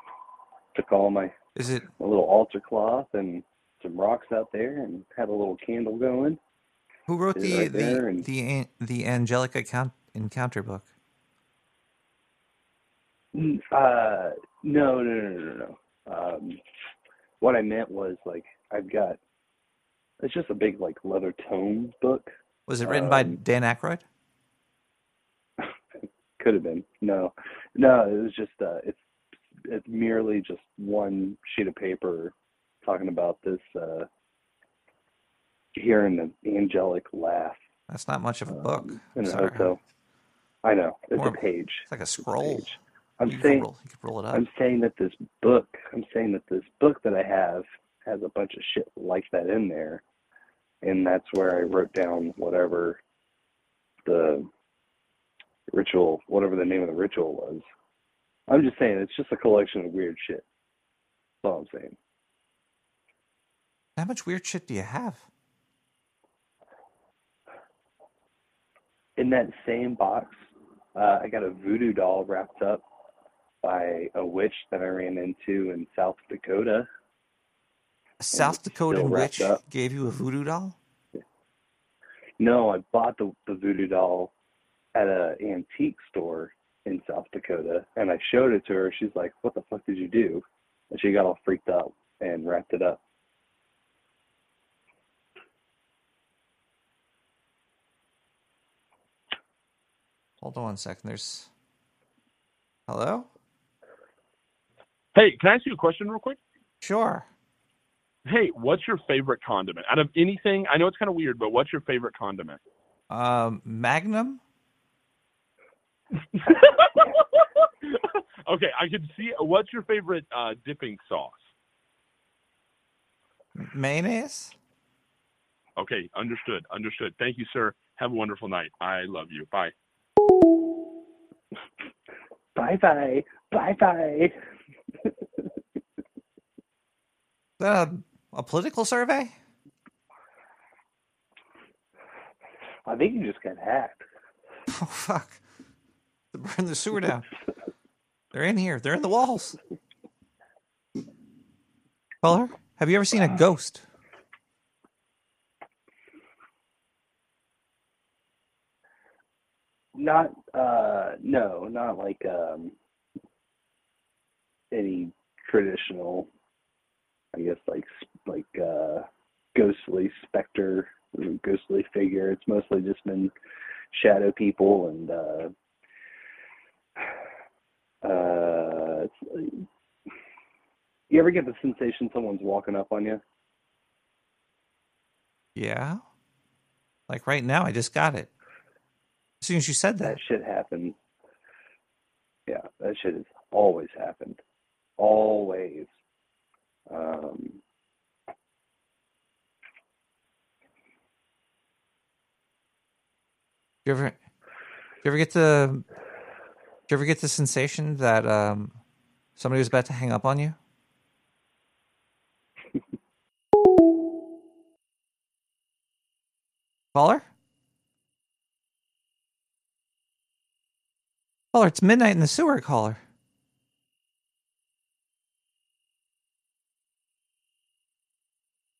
took all my Is it a little altar cloth and some rocks out there and had a little candle going. who wrote the right the and- the the angelic account encounter book? Mm, Uh, no, no, no, no, no. Um, what I meant was like I've got. It's just a big like leather tome book. Was it written by Um, Dan Aykroyd? Could have been. No, no. It was just. Uh, it's it's merely just one sheet of paper talking about this. Uh, hearing the angelic laugh That's not much of a book. um, in a sorry. hotel. I know. It's More- a page. It's like a scroll. I'm you saying roll, you could roll it up. I'm saying that this book, I'm saying that this book that I have has a bunch of shit like that in there, and that's where I wrote down whatever the ritual, whatever the name of the ritual was. I'm just saying it's just a collection of weird shit. That's all I'm saying. How much weird shit do you have? In that same box, uh, I got a voodoo doll wrapped up by a witch that I ran into in South Dakota. A South Dakota witch up. gave you a voodoo doll? No, I bought the, the voodoo doll at a antique store in South Dakota, and I showed it to her. She's like, "What the fuck did you do?" And she got all freaked out and wrapped it up. Hold on one second. There's. Hello? Hey, can I ask you a question real quick? Sure. Hey, what's your favorite condiment out of anything? I know it's kind of weird, but what's your favorite condiment? Um, Magnum? okay, I can see. What's your favorite uh, dipping sauce? Mayonnaise? Okay, understood. Understood. Thank you, sir. Have a wonderful night. I love you. Bye. Bye bye. Bye bye. Is that a, a political survey? I think you just got hacked. Oh, fuck. They burned the sewer down. They're in here. They're in the walls. Caller, have you ever seen a uh. ghost? Not uh no, not like um any traditional I guess like like uh ghostly specter ghostly figure. It's mostly just been shadow people and uh uh you ever get the sensation someone's walking up on you? Yeah. Like right now, I just got it. As soon as you said that. That shit happened. Yeah, that shit has always happened. Always. Um, You ever, you ever get the, you ever get the sensation that um, somebody was about to hang up on you? Caller? Caller, it's midnight in the sewer, caller.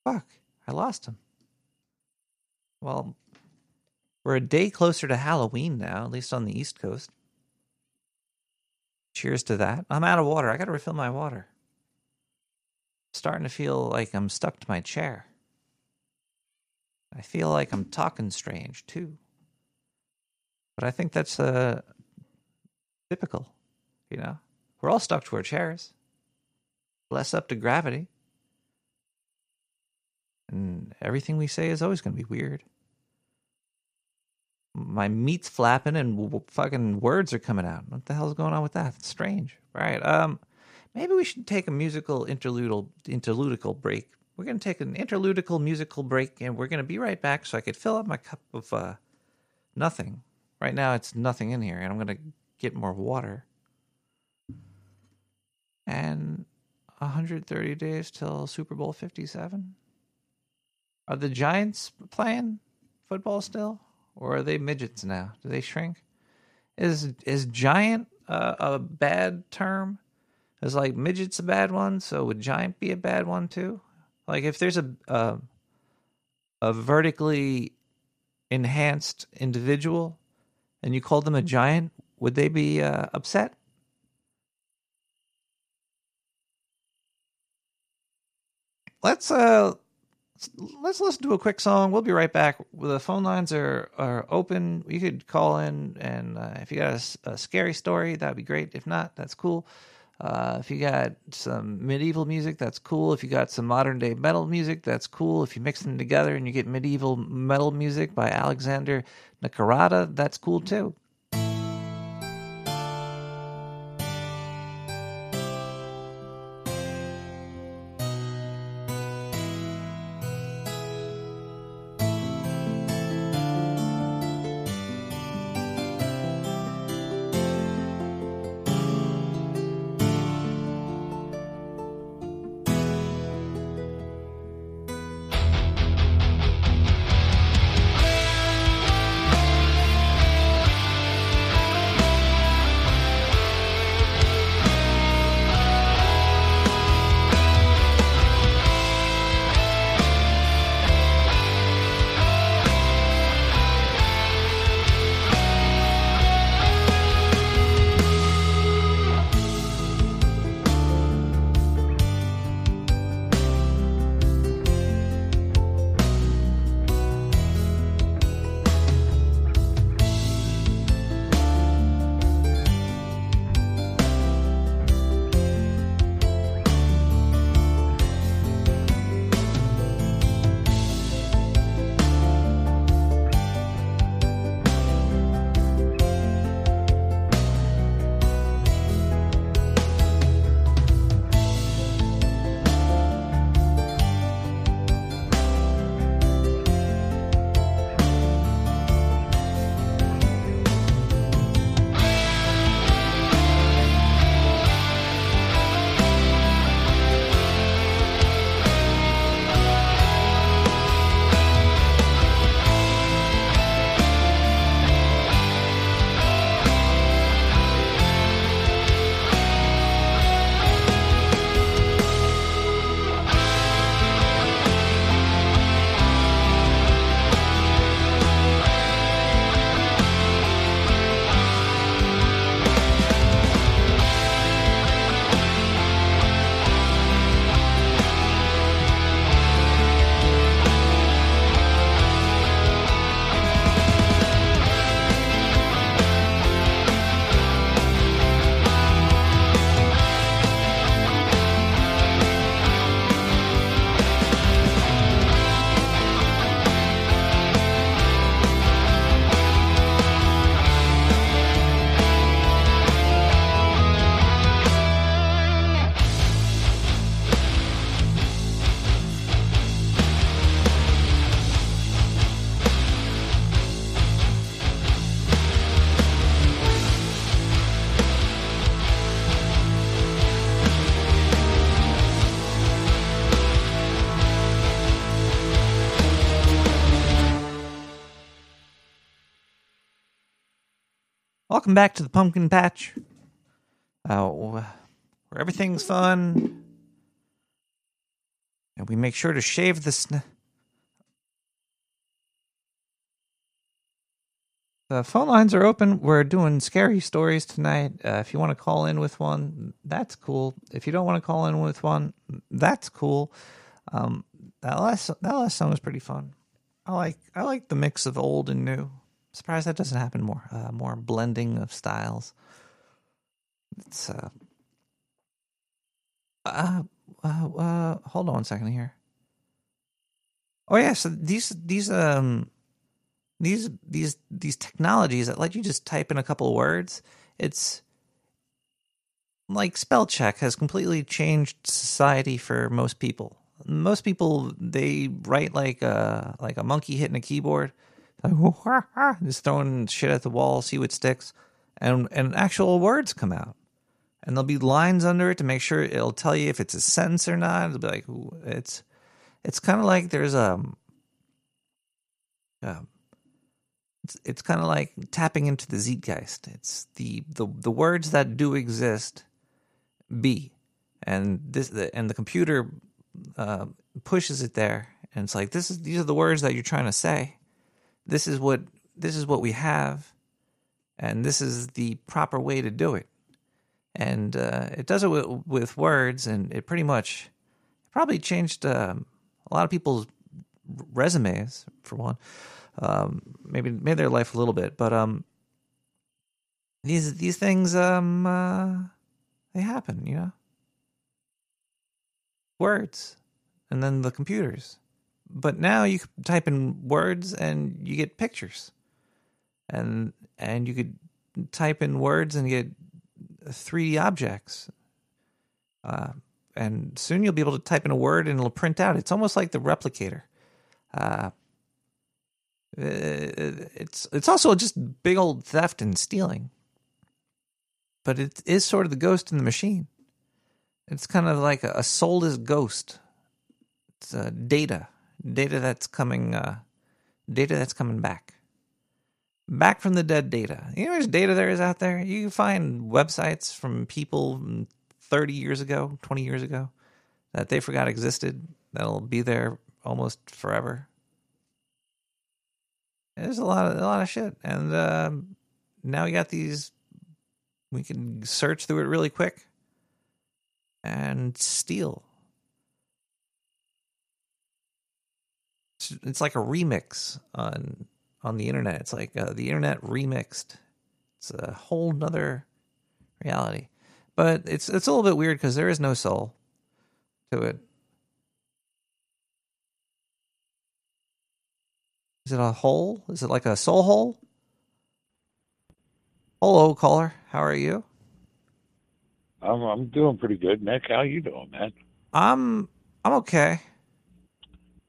Fuck, I lost him. Well, we're a day closer to Halloween now, at least on the East Coast. Cheers to that. I'm out of water. I got to refill my water. Starting to feel like I'm stuck to my chair. I feel like I'm talking strange too. But I think that's uh, typical, you know? We're all stuck to our chairs, less up to gravity. And everything we say is always going to be weird. My meat's flapping and w- fucking words are coming out. What the hell's going on with that? It's strange. All right. Um, maybe we should take a musical interludal interludical break. We're going to take an interludical musical break, and we're going to be right back so I could fill up my cup of uh, nothing. Right now, it's nothing in here, and I'm going to get more water. And 130 days till Super Bowl 57. Are the Giants playing football still, or are they midgets now? Do they shrink? Is is giant a bad term? Is like midget's a bad one, so would giant be a bad one too? Like if there's a a, a vertically enhanced individual, and you call them a giant, would they be uh, upset? Let's uh let's listen to a quick song. We'll be right back. The phone lines are are open. You could call in, and uh, if you got a scary story, that'd be great. If not, that's cool. Uh, if you got some medieval music, that's cool. If you got some modern day metal music, that's cool. If you mix them together and you get medieval metal music by Alexander Nakarada, that's cool too. Welcome back to the pumpkin patch. Uh, where everything's fun, and we make sure to shave the sn- The phone lines are open. We're doing scary stories tonight. Uh, if you want to call in with one, that's cool. If you don't want to call in with one, that's cool. Um, that last that last song was pretty fun. I like I like the mix of old and new. Surprised that doesn't happen more. Uh, more blending of styles. It's uh, uh, uh, uh hold on a second here. Oh yeah, so these these um these these these technologies that let you just type in a couple words, it's like spell check has completely changed society for most people. Most people they write like a like a monkey hitting a keyboard, just throwing shit at the wall, see what sticks, and and actual words come out, and there'll be lines under it to make sure it'll tell you if it's a sentence or not. It'll be like it's it's kind of like there's a, a it's, it's kind of like tapping into the zeitgeist. It's the, the the words that do exist be, and this the, and the computer uh, pushes it there, and it's like this is these are the words that you're trying to say. This is what this is what we have, and this is the proper way to do it. And uh, it does it with, with, words, and it pretty much probably changed um, a lot of people's resumes for one um, maybe made their life a little bit. But um, these these things um, uh, they happen, you know. Words, and then the computers. But now you type in words and you get pictures, and and you could type in words and get 3D objects. Uh, and soon you'll be able to type in a word and it'll print out. It's almost like the replicator. Uh, uh, it's it's also just big old theft and stealing. But it is sort of the ghost in the machine. It's kind of like a, a soulless ghost. It's uh, data, data that's coming, uh, data that's coming back, back from the dead. Data. You know, there's data there is out there. You can find websites from people 30 years ago, 20 years ago, that they forgot existed. That'll be there almost forever. There's a lot of a lot of shit, and uh, now we got these. We can search through it really quick and steal. It's, it's like a remix on on the internet. It's like uh, the internet remixed. It's a whole nother reality, but it's it's a little bit weird because there is no soul to it. Is it a hole? Is it like a soul hole? Hello, caller. How are you? I'm I'm doing pretty good, Nick. How you doing, man? I'm I'm okay.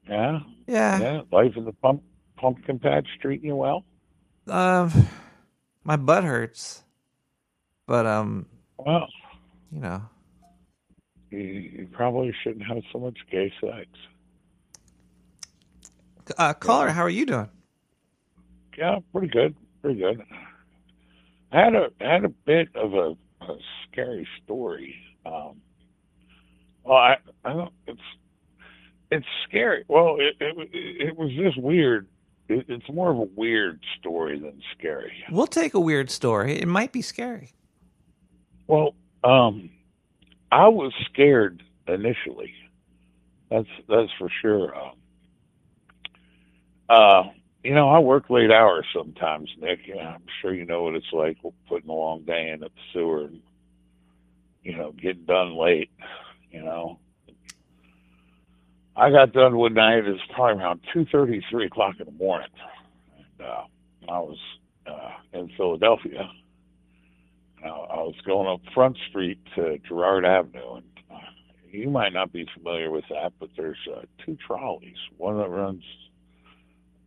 Yeah. Yeah. Yeah. Life in the pump pumpkin patch treating you well? Um, my butt hurts, but um, well, you know, you, you probably shouldn't have so much gay sex. Uh, caller, how are you doing? Yeah, pretty good, pretty good. I had a had a bit of a, a scary story. Um, well, I, I don't. It's it's scary. Well, it it, it was just weird. It, it's more of a weird story than scary. We'll take a weird story. It might be scary. Well, um, I was scared initially. That's that's for sure. Um, uh, you know, I work late hours sometimes, Nick. I'm sure you know what it's like putting a long day in at the sewer and, you know, getting done late, you know. I got done one night, it was probably around two thirty, three o'clock in the morning. And uh, I was uh, in Philadelphia. I was going up Front Street to Girard Avenue. And uh, you might not be familiar with that, but there's uh, two trolleys. One that runs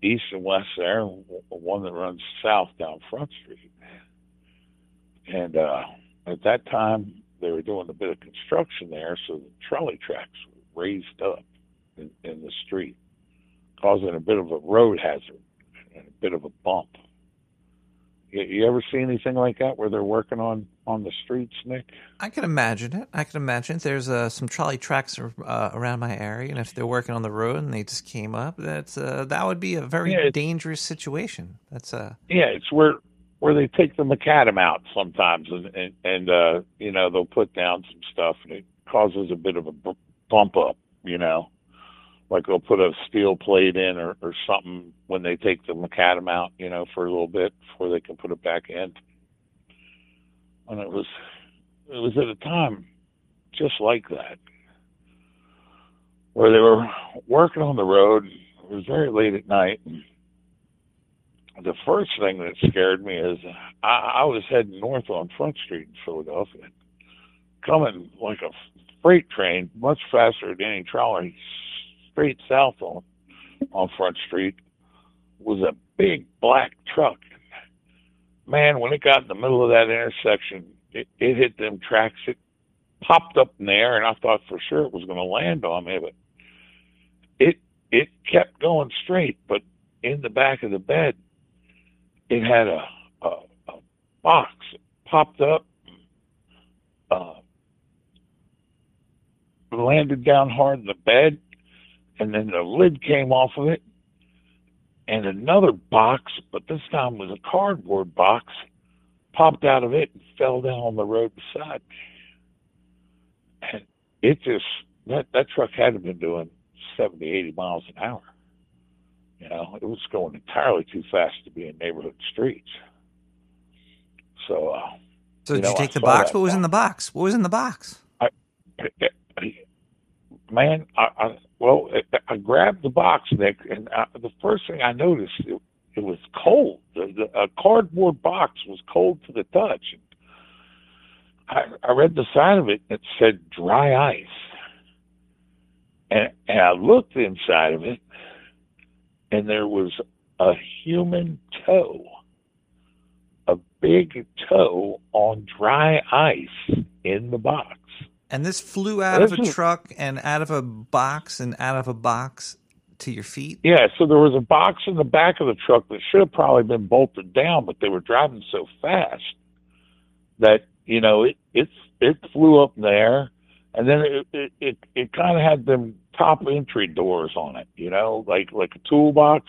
east and west there, and one that runs south down Front Street. And uh, at that time, they were doing a bit of construction there, so the trolley tracks were raised up in, in the street, causing a bit of a road hazard and a bit of a bump. You, you ever see anything like that where they're working on on the streets, Nick? I can imagine it. I can imagine it. There's uh, some trolley tracks uh, around my area, and if they're working on the road and they just came up, that's uh, that would be a very Yeah, dangerous situation. That's uh, Yeah, it's where where they take the macadam out sometimes, and and, and uh, you know they'll put down some stuff, and it causes a bit of a b- bump up. You know, like they'll put a steel plate in or, or something when they take the macadam out. You know, for a little bit before they can put it back in. And it was it was at a time just like that, where they were working on the road. It was very late at night. The first thing that scared me is I, I was heading north on Front Street in Philadelphia, coming like a freight train, much faster than any trolley, straight south on on Front Street was a big black truck. Man, when it got in the middle of that intersection, it, it hit them tracks. It popped up in the air, and I thought for sure it was going to land on me, but it it kept going straight. But in the back of the bed, it had a, a, a box popped up, uh, landed down hard in the bed, and then the lid came off of it, and another box, but this time was a cardboard box, popped out of it and fell down on the road beside me. And it just that that truck had to been doing 70, 80 miles an hour. You know, it was going entirely too fast to be in neighborhood streets. So, uh, so did you know, take I the box? What was in the box? What was in the box? Man, I, I well, I, grabbed the box, Nick, and I, the first thing I noticed it, it was cold. The, the a cardboard box was cold to the touch. I, I read the side of it. It said dry ice, and and I looked inside of it, and there was a human toe, a big toe on dry ice in the box. And this flew out of a truck and out of a box and out of a box to your feet. Yeah, so there was a box in the back of the truck that should have probably been bolted down, but they were driving so fast that you know it it it flew up there and then it it it, it kind of had them top entry doors on it, you know, like like a toolbox,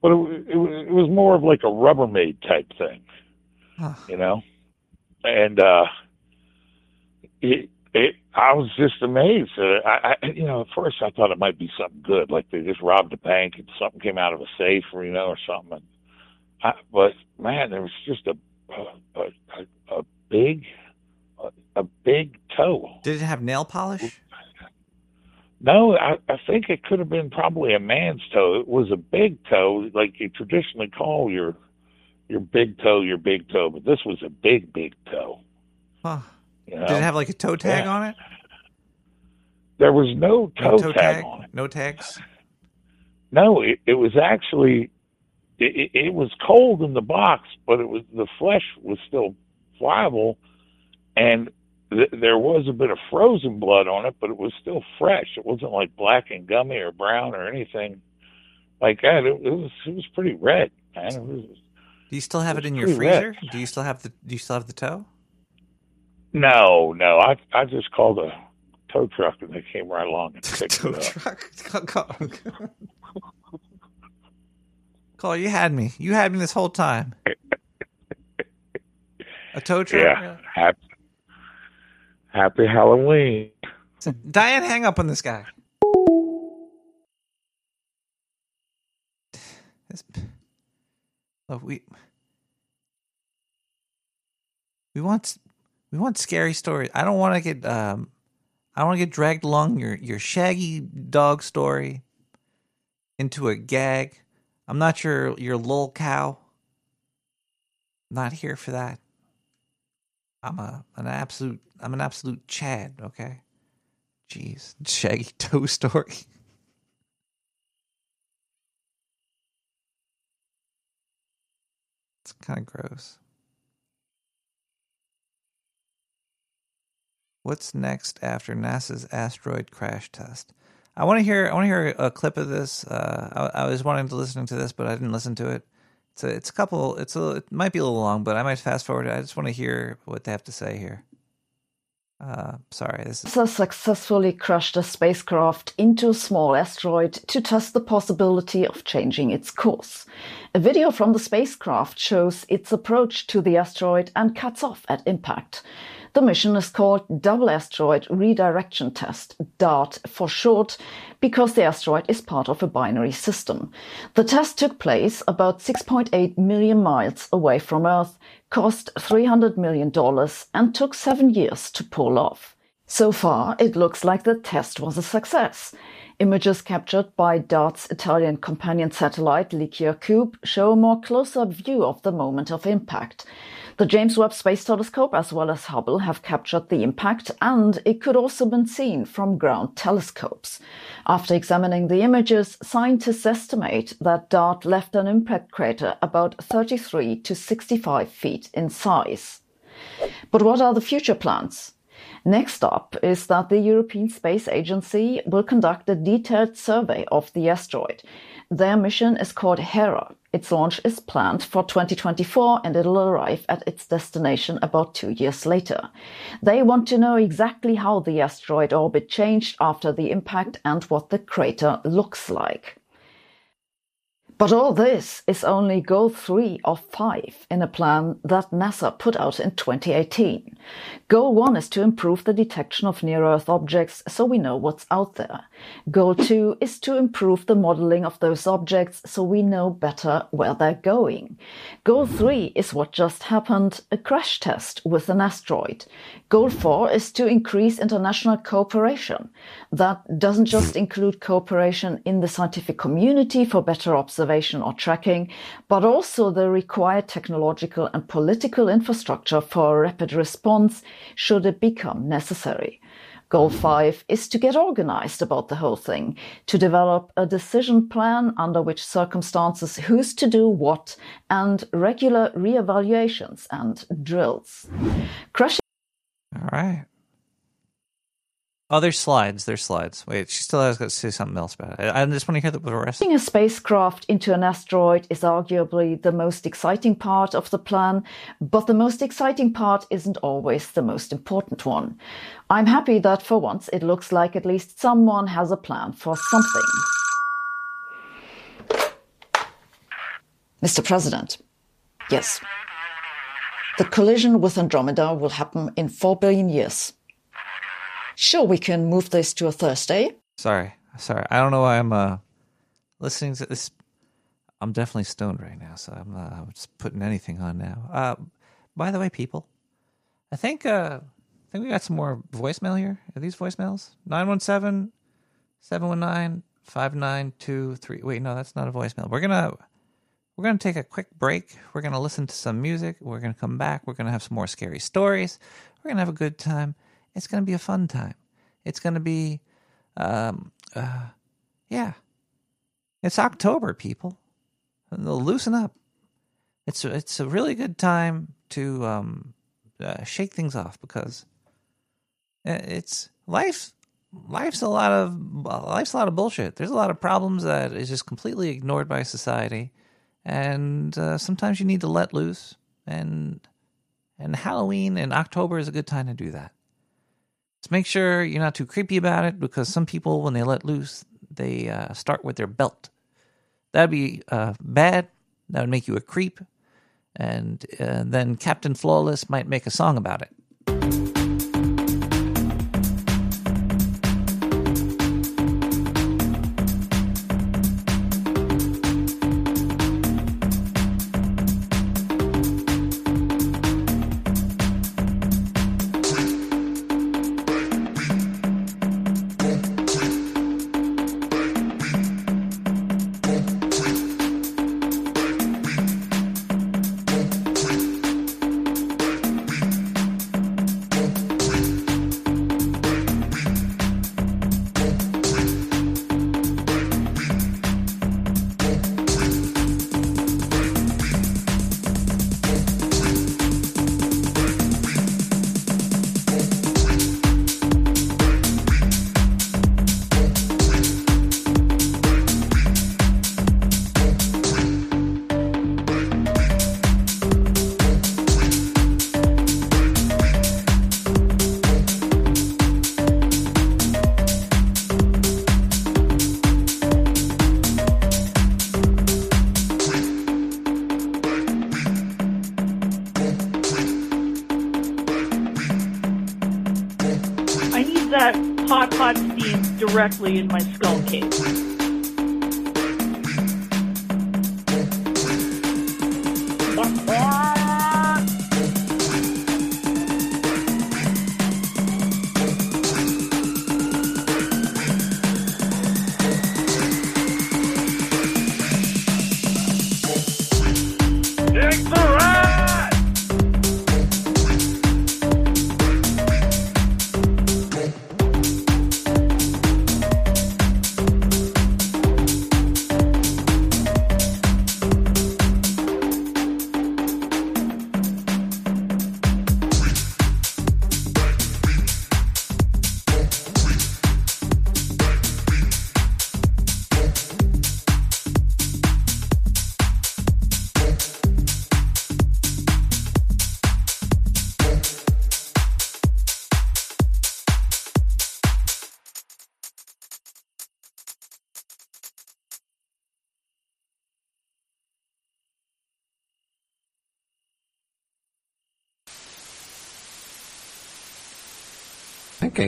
but it, it was it was more of like a Rubbermaid type thing, Huh. you know, and uh, it it I was just amazed. Uh, I, I you know at first I thought it might be something good, like they just robbed a bank and something came out of a safe, or you know, or something. And I, but man, there was just a a a, a big a, a big toe. Did it have nail polish? No, I, I think it could have been probably a man's toe. It was a big toe, like you traditionally call your your big toe your big toe, but this was a big big toe. Huh. You know? Did it have like a toe tag Yeah. on it? There was no No toe, tag, on it. No tags. No, it, it was actually it, it, was cold in the box, but it was the flesh was still pliable, and th- there was a bit of frozen blood on it, but it was still fresh. It wasn't like black and gummy or brown or anything like that. It, it was it was pretty red, man. Was, Do you still have it in your pretty red. freezer? Do you still have the Do you still have the toe? No, no, I I just called a tow truck and they came right along and picked Tow it up. truck. Call, call, call, you had me. You had me this whole time. A tow truck. Yeah, happy happy Halloween. Diane, hang up on this guy. This, look, we we want we want scary stories. I don't want to get um I don't want to get dragged along your your shaggy dog story into a gag. I'm not your your lol cow. Not here for that. I'm a an absolute I'm an absolute Chad, okay? Jeez, shaggy toe story. It's kind of gross. What's next after NASA's asteroid crash test? I want to hear. I want to hear a clip of this. Uh, I, I was wanting to listen to this, but I didn't listen to it. It's a, it's a couple. It's a it might be a little long, but I might fast forward. I just want to hear what they have to say here. Uh, sorry, this is NASA successfully crashed a spacecraft into a small asteroid to test the possibility of changing its course. A video from the spacecraft shows its approach to the asteroid and cuts off at impact. The mission is called Double Asteroid Redirection Test, DART for short, because the asteroid is part of a binary system. The test took place about 6.8 million miles away from Earth, cost $300 million, and took seven years to pull off. So far, it looks like the test was a success. Images captured by DART's Italian companion satellite LICIACube show a more close-up view of the moment of impact. The James Webb Space Telescope as well as Hubble have captured the impact and it could also been seen from ground telescopes. After examining the images, scientists estimate that DART left an impact crater about 33 to 65 feet in size. But what are the future plans? Next up is that the European Space Agency will conduct a detailed survey of the asteroid. Their mission is called Hera. Its launch is planned for 2024 and it'll arrive at its destination about two years later. They want to know exactly how the asteroid orbit changed after the impact and what the crater looks like. But all this is only goal three of five in a plan that NASA put out in 2018. Goal one is to improve the detection of near Earth objects so we know what's out there. Goal two is to improve the modeling of those objects so we know better where they're going. Goal three is what just happened a crash test with an asteroid. Goal four is to increase international cooperation. That doesn't just include cooperation in the scientific community for better observation or tracking, but also the required technological and political infrastructure for a rapid response should it become necessary. Goal five is to get organized about the whole thing, to develop a decision plan under which circumstances who's to do what, and regular re-evaluations and drills. All right. Oh, slides. There's slides. Wait, she still has got to say something else about it. I just want to hear the rest. Launching a spacecraft into an asteroid is arguably the most exciting part of the plan, but the most exciting part isn't always the most important one. I'm happy that for once it looks like at least someone has a plan for something. Mr. President, yes. The collision with Andromeda will happen in 4 billion years. Sure, we can move this to a Thursday. Sorry, sorry. I don't know why I'm uh, listening to this. I'm definitely stoned right now, so I'm uh, just putting anything on now. Uh, by the way, people, I think uh, I think we got some more voicemail here. Are these voicemails? 917 719 5923. Wait, no, that's not a voicemail. We're gonna we're gonna take a quick break. We're gonna listen to some music. We're gonna come back. We're gonna have some more scary stories. We're gonna have a good time. It's going to be a fun time. It's going to be, um, uh, yeah. It's October, people. Loosen up. It's it's a really good time to um, uh, shake things off because it's life. Life's a lot of life's a lot of bullshit. There's a lot of problems that is just completely ignored by society, and uh, sometimes you need to let loose. And and Halloween in October is a good time to do that. Just make sure you're not too creepy about it because some people, when they let loose, they uh, start with their belt. That'd be uh, bad. That would make you a creep. And uh, then Captain Flawless might make a song about it.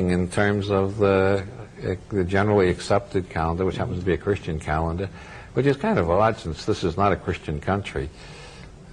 Thinking in terms of the, the generally accepted calendar, which happens to be a Christian calendar, which is kind of odd since this is not a Christian country.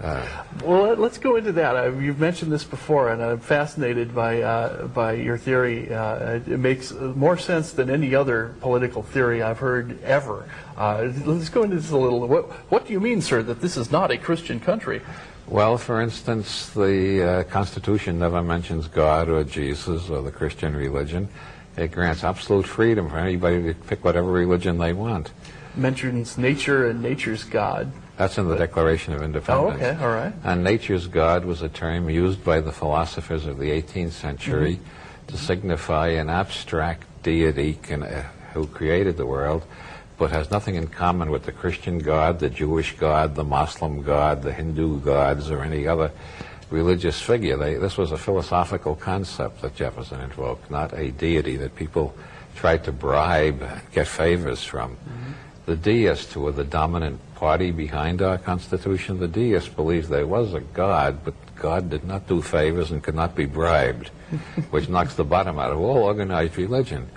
Uh, Well, let- let's go into that. Uh, You've mentioned this before, and I'm fascinated by uh, by your theory. Uh, it makes more sense than any other political theory I've heard ever. Uh, let's go into this a little. What What do you mean, sir, that this is not a Christian country? Well, for instance, the uh, Constitution never mentions God or Jesus or the Christian religion. It grants absolute freedom for anybody to pick whatever religion they want. Mentions nature and nature's God. That's in the Declaration of Independence. Oh, okay, all right. And nature's God was a term used by the philosophers of the 18th century to signify an abstract deity can, uh, who created the world, but has nothing in common with the Christian God, the Jewish God, the Muslim God, the Hindu gods, or any other religious figure. They, this was a philosophical concept that Jefferson invoked, not a deity that people tried to bribe, and get favors from. Mm-hmm. The deists, who were the dominant party behind our Constitution, the deists believed there was a God, but God did not do favors and could not be bribed, which knocks the bottom out of all organized religion.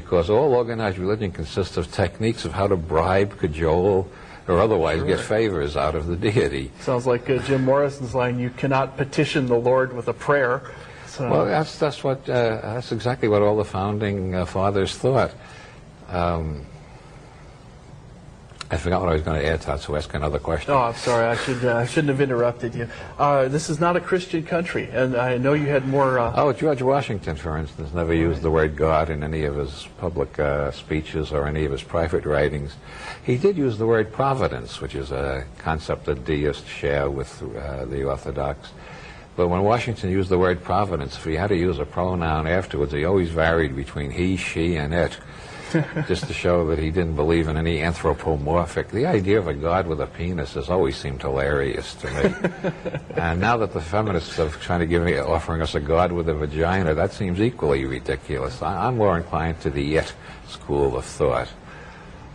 Because all organized religion consists of techniques of how to bribe, cajole, or otherwise get favors out of the deity. Sounds like uh, Jim Morrison's line: "You cannot petition the Lord with a prayer." So, Well, that's that's what uh, that's exactly what all the founding uh, fathers thought. Um, I forgot what I was going to add to that, so ask another question. Oh, I'm sorry. I should uh, I shouldn't have interrupted you. Uh, this is not a Christian country, and I know you had more. Uh, Oh, George Washington, for instance, never used the word God in any of his public uh, speeches or any of his private writings. He did use the word providence, which is a concept that deists share with uh, the Orthodox. But when Washington used the word providence, if he had to use a pronoun afterwards, he always varied between he, she, and it, just to show that he didn't believe in any anthropomorphic. The idea of a God with a penis has always seemed hilarious to me. and now that the feminists are trying to give me, offering us a God with a vagina, that seems equally ridiculous. I, I'm more inclined to the it school of thought.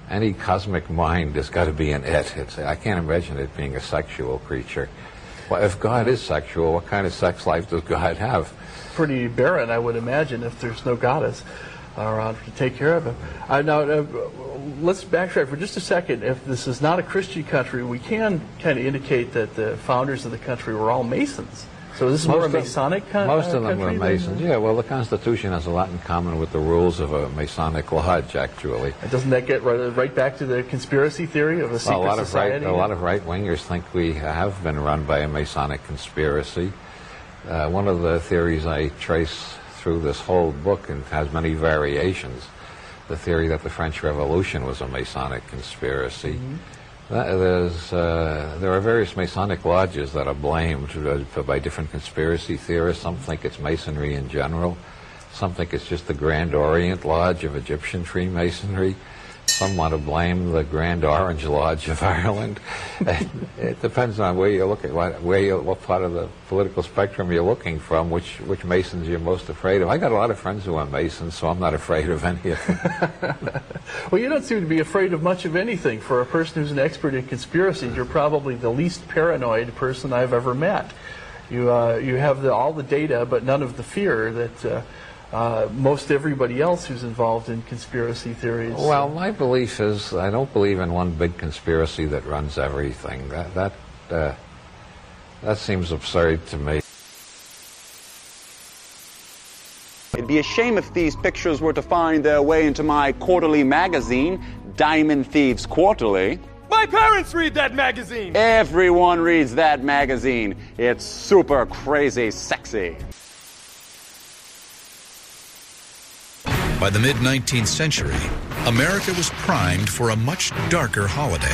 Any cosmic mind has got to be an it. It's, I can't imagine it being a sexual creature. Well, if God is sexual, what kind of sex life does God have? pretty barren, I would imagine, if there's no goddess around to take care of him. Uh, now, uh, let's backtrack for just a second. If this is not a Christian country, we can kind of indicate that the founders of the country were all Masons. So this is more a Most of- Masonic co- Most uh, of them were country than- Masons. Yeah, well, the Constitution has a lot in common with the rules of a Masonic lodge, actually. Doesn't that get right, right back to the conspiracy theory of a Well, secret a lot of right, society? a lot of right wingers think we have been run by a Masonic conspiracy. Uh, one of the theories I trace through this whole book and has many variations, the theory that the French Revolution was a Masonic conspiracy. That- there's, uh, there are various Masonic lodges that are blamed uh, by different conspiracy theorists. Some think it's Masonry in general. Some think it's just the Grand Orient Lodge of Egyptian Freemasonry. Some want to blame the Grand Orange Lodge of Ireland. it depends on where you look at what, where you, what part of the political spectrum you're looking from, which which Masons you're most afraid of. I got a lot of friends who are Masons, so I'm not afraid of any of them. Well, you don't seem to be afraid of much of anything. For a person who's an expert in conspiracies, you're probably the least paranoid person I've ever met. You uh, you have the, all the data, but none of the fear that uh, uh, most everybody else who's involved in conspiracy theories. Well, my belief is I don't believe in one big conspiracy that runs everything. That that uh, that seems absurd to me. It'd be a shame if these pictures were to find their way into my quarterly magazine, Diamond Thieves Quarterly. My parents read that magazine. Everyone reads that magazine. It's super crazy sexy. By the mid 19th century, America was primed for a much darker holiday.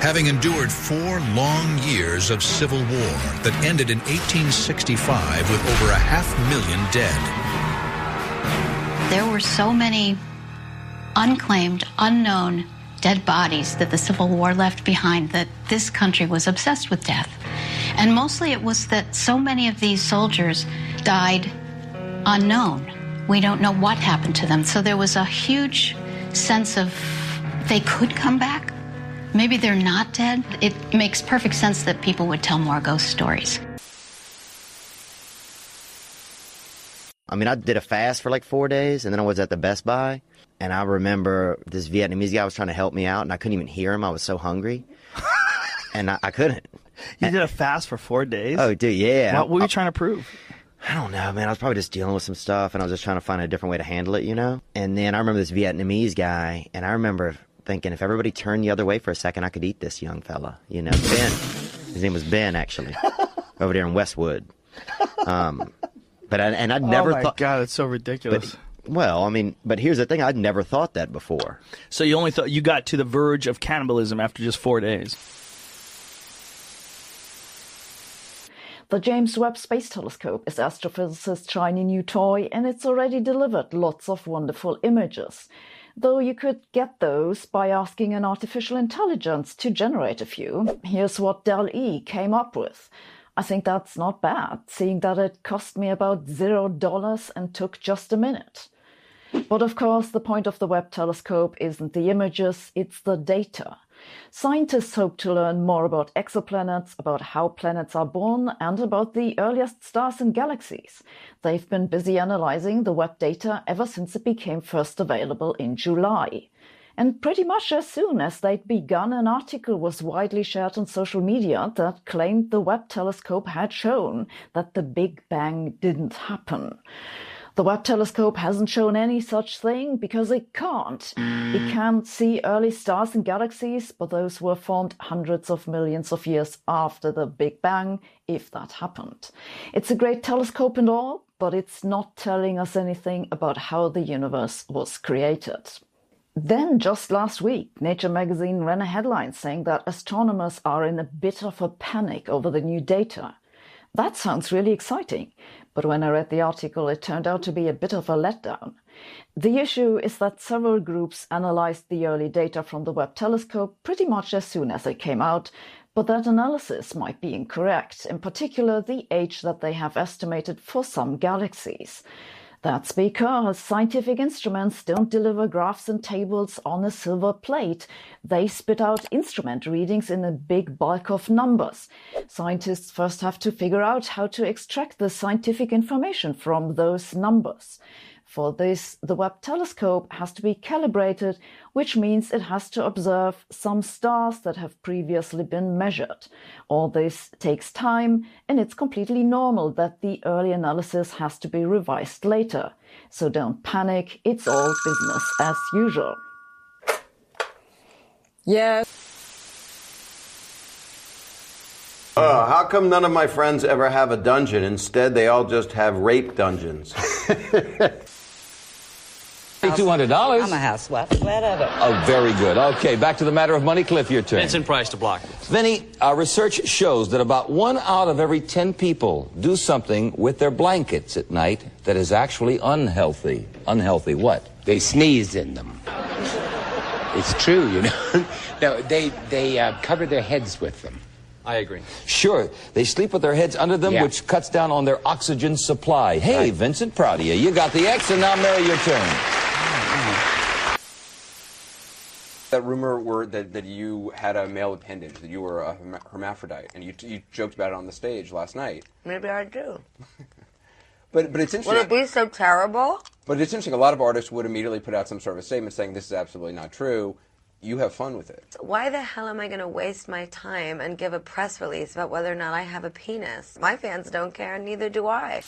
Having endured four long years of civil war that ended in 1865 with over a half million dead. There were so many unclaimed, unknown dead bodies that the Civil War left behind that this country was obsessed with death. And mostly it was that so many of these soldiers died unknown. We don't know what happened to them. So there was a huge sense of they could come back. Maybe they're not dead. It makes perfect sense that people would tell more ghost stories. I mean, I did a fast for like four days, and then I was at the Best Buy, and I remember this Vietnamese guy was trying to help me out, and I couldn't even hear him. I was so hungry, and I, I couldn't. You did a fast for four days? Oh, dude, yeah. What were you trying to prove? I don't know, man. I was probably just dealing with some stuff, and I was just trying to find a different way to handle it, you know. And then I remember this Vietnamese guy, and I remember thinking if everybody turned the other way for a second, I could eat this young fella, you know. Ben, his name was Ben, actually, over there in Westwood. Um, but I, and I'd oh never oh my thought. God, it's so ridiculous. But, well, I mean, but here's the thing: I'd never thought that before. so you only thought you got to the verge of cannibalism after just four days. The James Webb Space Telescope is astrophysicists' shiny new toy, and it's already delivered lots of wonderful images. Though you could get those by asking an artificial intelligence to generate a few. Here's what Dell E came up with. I think that's not bad, seeing that it cost me about zero dollars and took just a minute. But of course, the point of the Webb telescope isn't the images, it's the data. Scientists hope to learn more about exoplanets, about how planets are born, and about the earliest stars and galaxies. They've been busy analyzing the Webb data ever since it became first available in July. And pretty much as soon as they'd begun, an article was widely shared on social media that claimed the Webb telescope had shown that the Big Bang didn't happen. The Webb telescope hasn't shown any such thing because it can't. It mm. can't see early stars and galaxies, but those were formed hundreds of millions of years after the Big Bang, if that happened. It's a great telescope and all, but it's not telling us anything about how the universe was created. Then, just last week, Nature magazine ran a headline saying that astronomers are in a bit of a panic over the new data. That sounds really exciting, but when I read the article, it turned out to be a bit of a letdown. The issue is that several groups analyzed the early data from the Webb telescope pretty much as soon as it came out, but that analysis might be incorrect, in particular the age that they have estimated for some galaxies. That's because scientific instruments don't deliver graphs and tables on a silver plate. They spit out instrument readings in a big bulk of numbers. Scientists first have to figure out how to extract the scientific information from those numbers. For this, the Webb telescope has to be calibrated, which means it has to observe some stars that have previously been measured. All this takes time, and it's completely normal that the early analysis has to be revised later. So don't panic, it's all business as usual. Yes. Uh, how come none of my friends ever have a dungeon? Instead, they all just have rape dungeons. $200. I'm a housewife. Whatever. Oh, very good. Okay, back to the matter of money. Cliff, your turn. Vincent Price to block. Vinny, uh, research shows that about one out of every 10 people do something with their blankets at night that is actually unhealthy. Unhealthy what? They sneeze in them. It's true, you know. no, they, they uh, cover their heads with them. I agree. Sure, they sleep with their heads under them, Yeah. which cuts down on their oxygen supply. Hey, Vincent, proud of you. You got the X, and now, Mary, your turn. That rumor were that, that you had a male appendage, that you were a hermaphrodite, and you, you joked about it on the stage last night. Maybe I do. But but it's Would interesting. it be so terrible? But it's interesting. A lot of artists would immediately put out some sort of a statement saying this is absolutely not true. You have fun with it. Why the hell am I going to waste my time and give a press release about whether or not I have a penis? My fans don't care, and neither do I.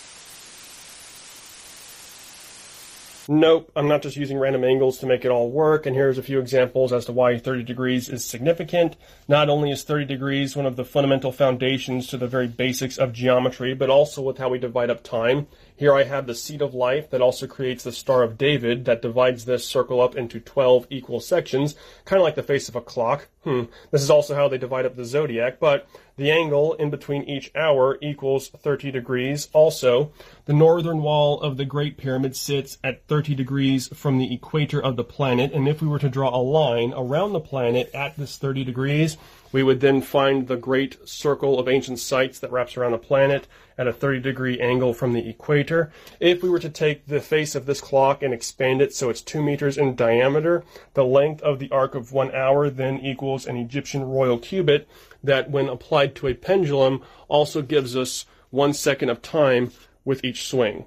Nope, I'm not just using random angles to make it all work, and here's a few examples as to why 30 degrees is significant. Not only is 30 degrees one of the fundamental foundations to the very basics of geometry, but also with how we divide up time. Here I have the seed of life that also creates the Star of David that divides this circle up into 12 equal sections, kind of like the face of a clock. Hmm. This is also how they divide up the zodiac, but the angle in between each hour equals 30 degrees. Also, the northern wall of the Great Pyramid sits at 30 degrees from the equator of the planet, and if we were to draw a line around the planet at this 30 degrees, we would then find the great circle of ancient sites that wraps around the planet at a 30 degree angle from the equator. If we were to take the face of this clock and expand it so it's 2 meters in diameter, the length of the arc of one hour then equals an Egyptian royal cubit that, when applied to a pendulum, also gives us one second of time with each swing.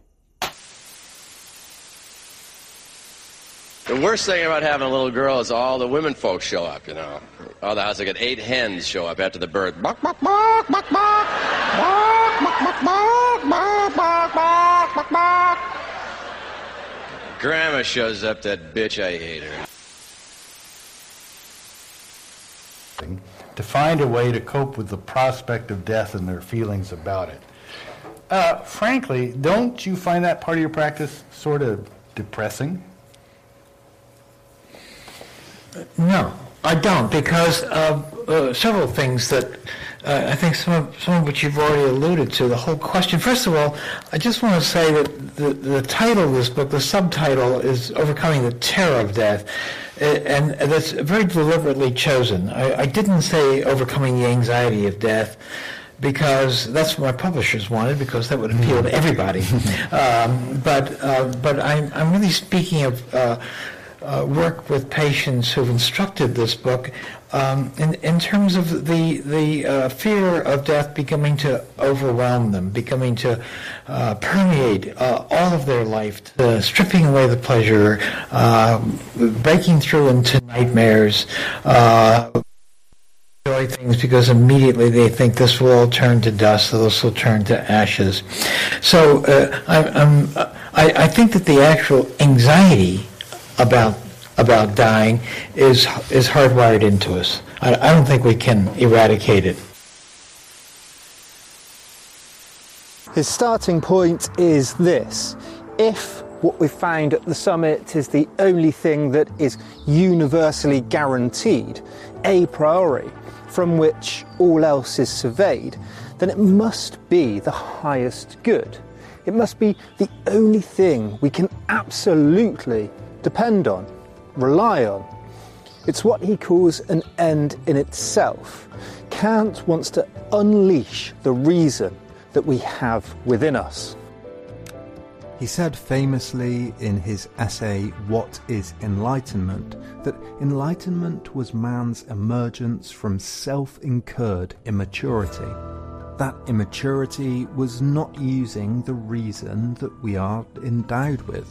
The worst thing about having a little girl is all the women folks show up, you know. All the houses get eight hens show up after the birth. Buck, buck, buck, buck. Buck, buck, buck, buck, buck, buck, buck, buck, buck. Grandma shows up, that bitch, I hate her. to find a way to cope with the prospect of death and their feelings about it. Uh, frankly, don't you find that part of your practice sort of depressing? No, I don't, because of uh, several things that uh, I think some of, some of which you've already alluded to. The whole question. First of all, I just want to say that the, the title of this book, the subtitle, is Overcoming the Terror of Death. Uh, And that's very deliberately chosen. I, I didn't say overcoming the anxiety of death because that's what my publishers wanted, because that would appeal to everybody. um, but uh, but I'm, I'm really speaking of uh, uh, work with patients who've instructed this book um, in, in terms of the, the uh, fear of death becoming to overwhelm them, becoming to uh, permeate uh, all of their life, stripping away the pleasure, uh, breaking through into nightmares. Uh, enjoy things because immediately they think this will all turn to dust, this will turn to ashes. So uh, I'm, I, I think that the actual anxiety about about dying is is hardwired into us. I, I don't think we can eradicate it. His starting point is this. If what we've found at the summit is the only thing that is universally guaranteed, a priori, from which all else is surveyed, then it must be the highest good. It must be the only thing we can absolutely depend on, rely on. It's what he calls an end in itself. Kant wants to unleash the reason that we have within us. He said famously in his essay, What is Enlightenment? that enlightenment was man's emergence from self incurred immaturity. That immaturity was not using the reason that we are endowed with.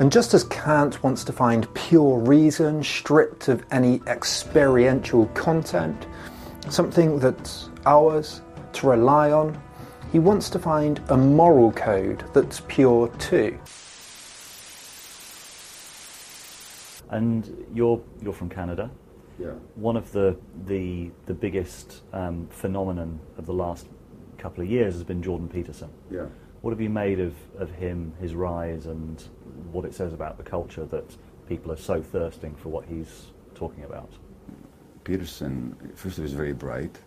And just as Kant wants to find pure reason stripped of any experiential content, something that's ours to rely on, he wants to find a moral code that's pure too. And you're you're from Canada. Yeah. One of the the the biggest um, phenomenon of the last couple of years has been Jordan Peterson. Yeah. What have you made of, of him, his rise, and what it says about the culture that people are so thirsting for what he's talking about? Peterson, first of all, is very bright,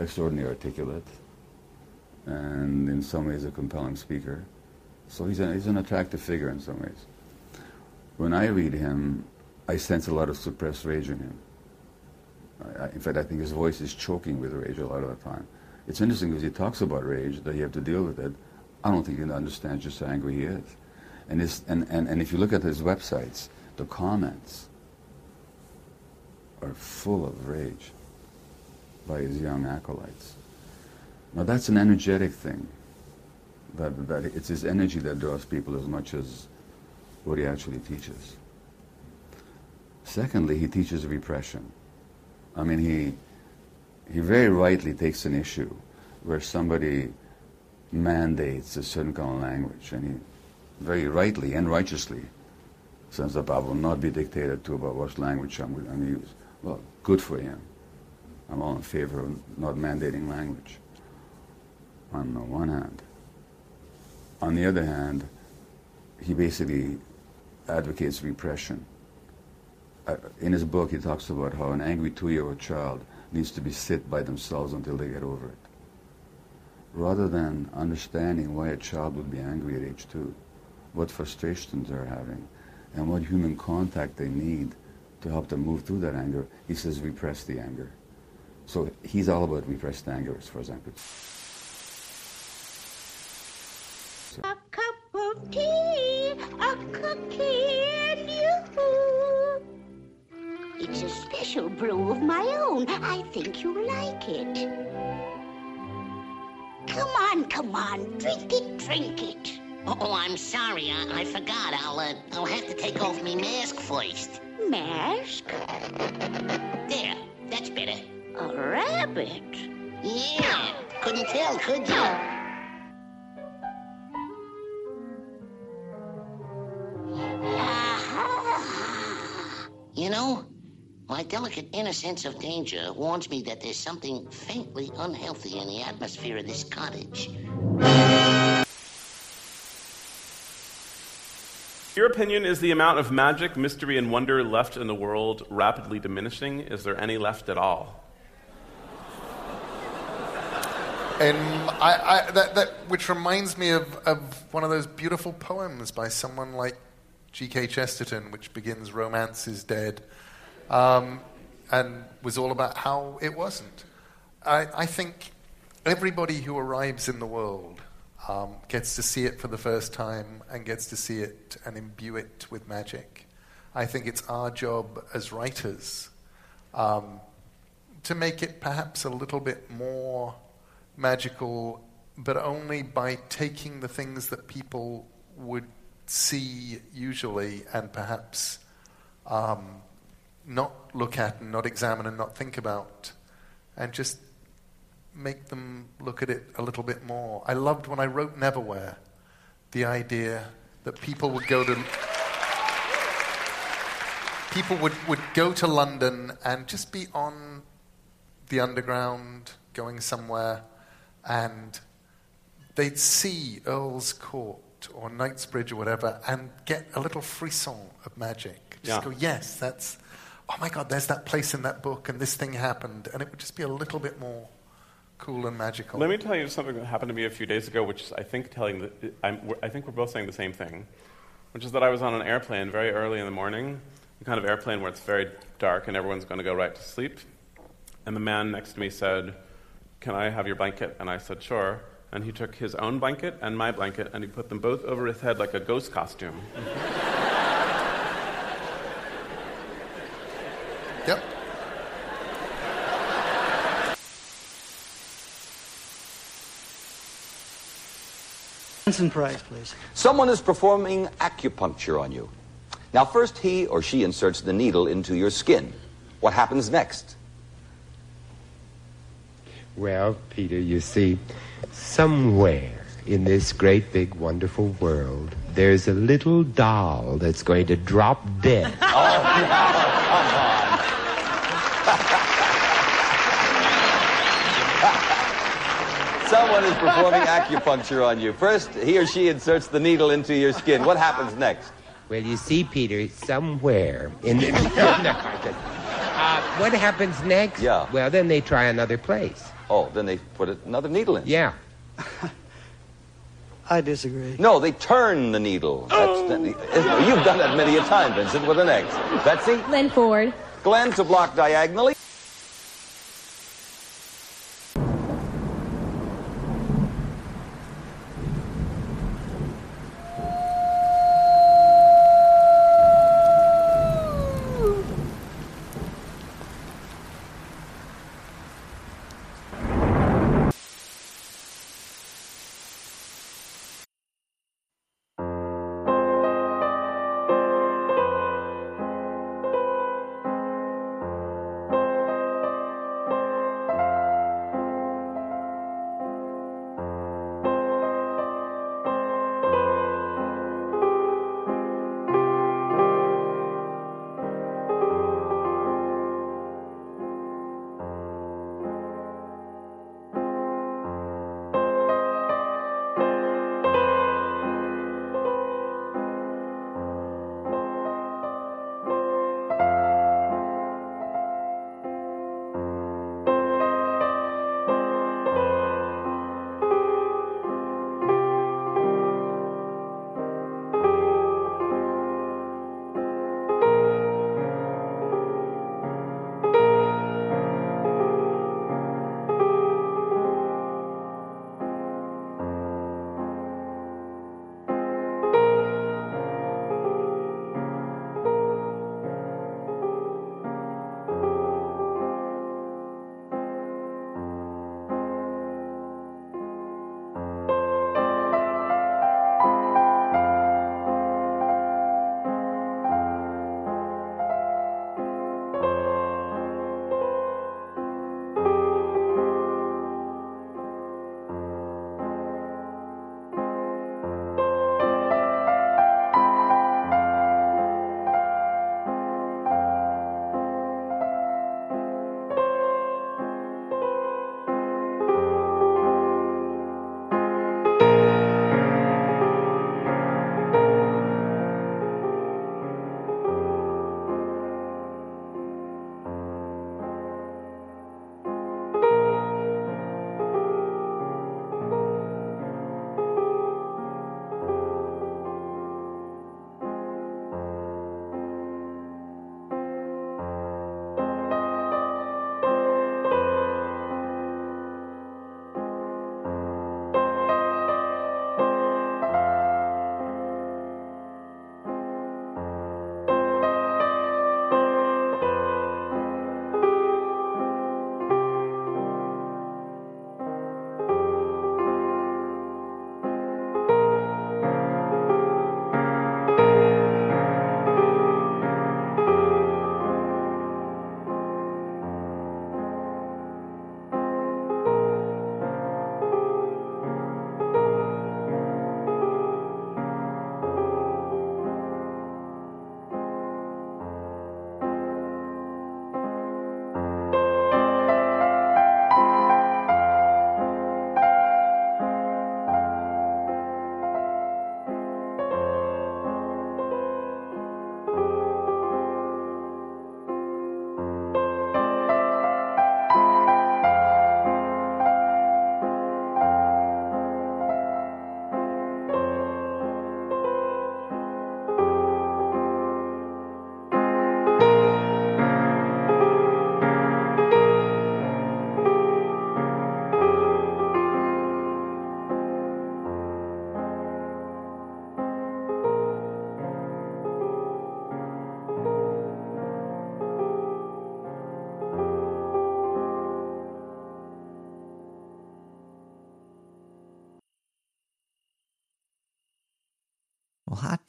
extraordinarily articulate, and in some ways a compelling speaker. So he's, a, he's an attractive figure in some ways. When I read him, I sense a lot of suppressed rage in him. I, I, in fact, I think his voice is choking with rage a lot of the time. It's interesting because he talks about rage, that you have to deal with it. I don't think he understands just how angry he is. And, his, and, and, and if you look at his websites, the comments are full of rage by his young acolytes. Now that's an energetic thing. That, that it's his energy that draws people as much as what he actually teaches. Secondly, he teaches repression. I mean, he, he very rightly takes an issue where somebody mandates a certain kind of language, and he very rightly and righteously says that I will not be dictated to about what language I'm going to use. Well, good for him. I'm all in favor of not mandating language, on the one hand. On the other hand, he basically advocates repression. Uh, in his book, he talks about how an angry two-year-old child needs to be sit by themselves until they get over it. Rather than understanding why a child would be angry at age two, what frustrations they're having, and what human contact they need to help them move through that anger, he says repress the anger. So he's all about repressed anger, as far as I'm concerned. A cup of tea, a cookie, and you. It's a special brew of my own. I think you'll like it. Come on, come on, drink it, drink it. Oh, I'm sorry. I, I forgot. I'll uh, I'll have to take off my mask first. Mask? There. That's better. A rabbit? Yeah. Couldn't tell, could you? You know, my delicate inner sense of danger warns me that there's something faintly unhealthy in the atmosphere of this cottage. Your opinion is the amount of magic, mystery, and wonder left in the world rapidly diminishing? Is there any left at all? And I, I, that, that, which reminds me of, of one of those beautiful poems by someone like G.K. Chesterton, which begins "Romance is dead," um, and was all about how it wasn't. I, I think everybody who arrives in the world um, gets to see it for the first time and gets to see it and imbue it with magic. I think it's our job as writers um, to make it perhaps a little bit more magical, but only by taking the things that people would see usually and perhaps um, not look at and not examine and not think about, and just make them look at it a little bit more. I loved when I wrote Neverwhere the idea that people would go to people would, would go to London and just be on the underground going somewhere and they'd see Earl's Court or Knightsbridge or whatever and get a little frisson of magic. Just Yeah. go, yes, that's, oh my God, there's that place in that book and this thing happened. And it would just be a little bit more cool and magical. Let me tell you something that happened to me a few days ago, which is, I think telling the, I'm, I think we're both saying the same thing, which is that I was on an airplane very early in the morning, the kind of airplane where it's very dark and everyone's going to go right to sleep. And the man next to me said, "Can I have your blanket?" And I said, "Sure." And he took his own blanket and my blanket and he put them both over his head like a ghost costume. Yep. Price, please. Someone is performing acupuncture on you. Now, first he or she inserts the needle into your skin. What happens next? Well, Peter, you see, somewhere in this great big wonderful world, there's a little doll that's going to drop dead. Oh, Someone is performing acupuncture on you. First, he or she inserts the needle into your skin. What happens next? Well, you see, Peter, somewhere in the. No, I just- uh, what happens next? Yeah. Well, then they try another place. Oh, then they put another needle in. Yeah. I disagree. No, they turn the needle. That's the, you've done that many a time, Vincent. What the next? Betsy? Glenn Ford. Glenn to block diagonally.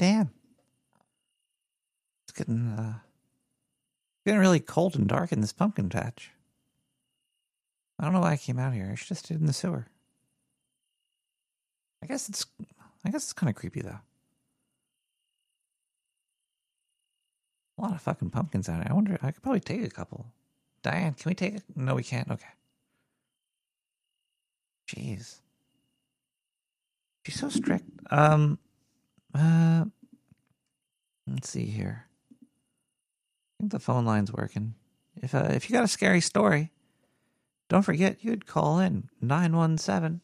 Damn. It's getting uh getting really cold and dark in this pumpkin patch. I don't know why I came out here. I should have stayed in the sewer. I guess it's I guess it's kind of creepy though. A lot of fucking pumpkins out here. I wonder I could probably take a couple. Diane, can we take it? No, we can't. Okay. Jeez. She's so strict. Um uh let's see here. I think the phone line's working. If uh, if you got a scary story, don't forget you'd call in 917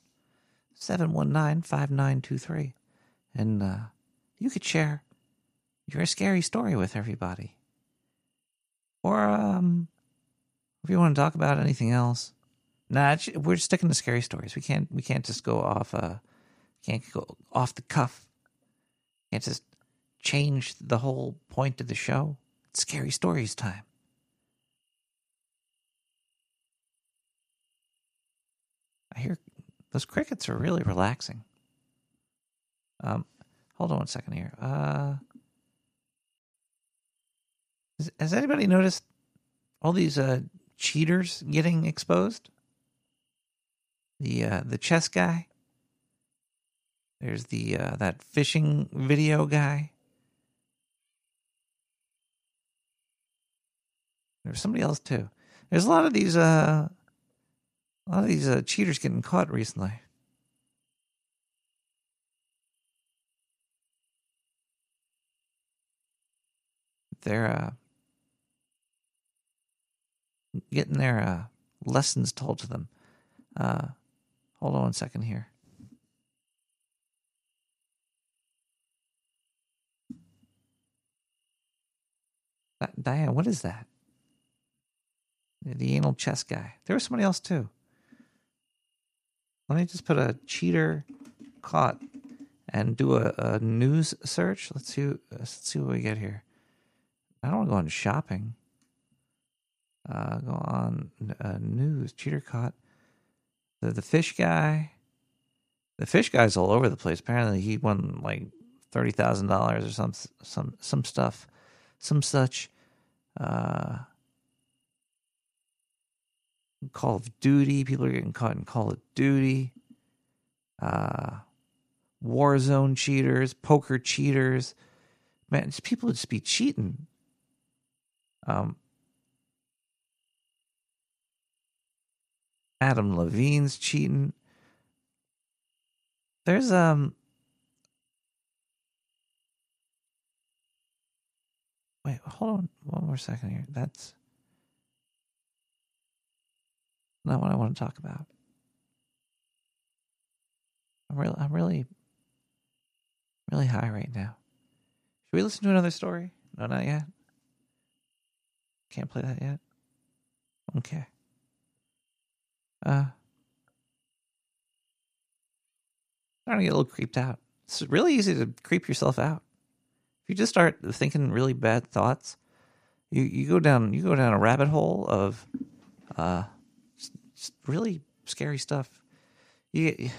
719 5923 and uh, you could share your scary story with everybody. Or um if you want to talk about anything else. Nah, we're sticking to scary stories. We can't we can't just go off uh can't go off the cuff. Can't just changed the whole point of the show. It's scary stories time. I hear those crickets are really relaxing. Um, hold on one second here. Uh, has, has anybody noticed all these uh cheaters getting exposed? The uh the chess guy. There's the uh that fishing video guy. There's somebody else too. There's a lot of these uh a lot of these uh, cheaters getting caught recently. They're uh, getting their uh, lessons told to them. Uh, hold on one second here. That- Diane, what is that? The- anal chess guy. There was somebody else too. Let me just put a cheater caught and do a, a news search. Let's see. Let's see what we get here. I don't want to go on shopping. Uh, go on uh, news. Cheater caught. The the fish guy. The fish guy's all over the place. Apparently, he won like thirty thousand dollars or some some some stuff, some such. Uh, Call of Duty. People are getting caught in Call of Duty. Uh, Warzone cheaters, poker cheaters. Man, people just be cheating. Um, Adam Levine's cheating. There's um. Wait, hold on one more second here. That's not what I want to talk about. I'm really, I'm really, really high right now. Should we listen to another story? No, not yet. Can't play that yet. Okay. Uh, starting to get a little creeped out. It's really easy to creep yourself out. You just start thinking really bad thoughts, you, you go down you go down a rabbit hole of uh really scary stuff. You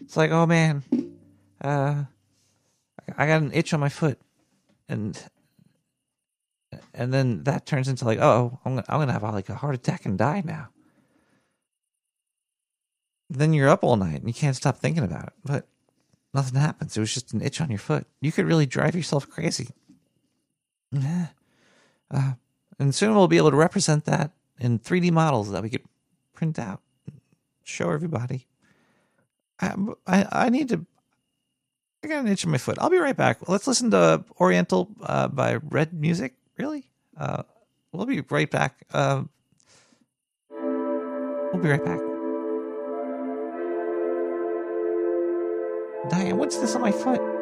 it's like, oh man, uh, I got an itch on my foot, and and then that turns into like, oh, I'm gonna, I'm gonna have like a heart attack and die now. Then you're up all night and you can't stop thinking about it, but nothing happens. It was just an itch on your foot. You could really drive yourself crazy. Uh, and soon we'll be able to represent that in 3D models that we could print out, show everybody. I, I, I need to. I got an itch in my foot. I'll be right back. Let's listen to Oriental uh, by Red Music. Really? Uh, we'll be right back. Uh, we'll be right back. Diane, what's this on my foot?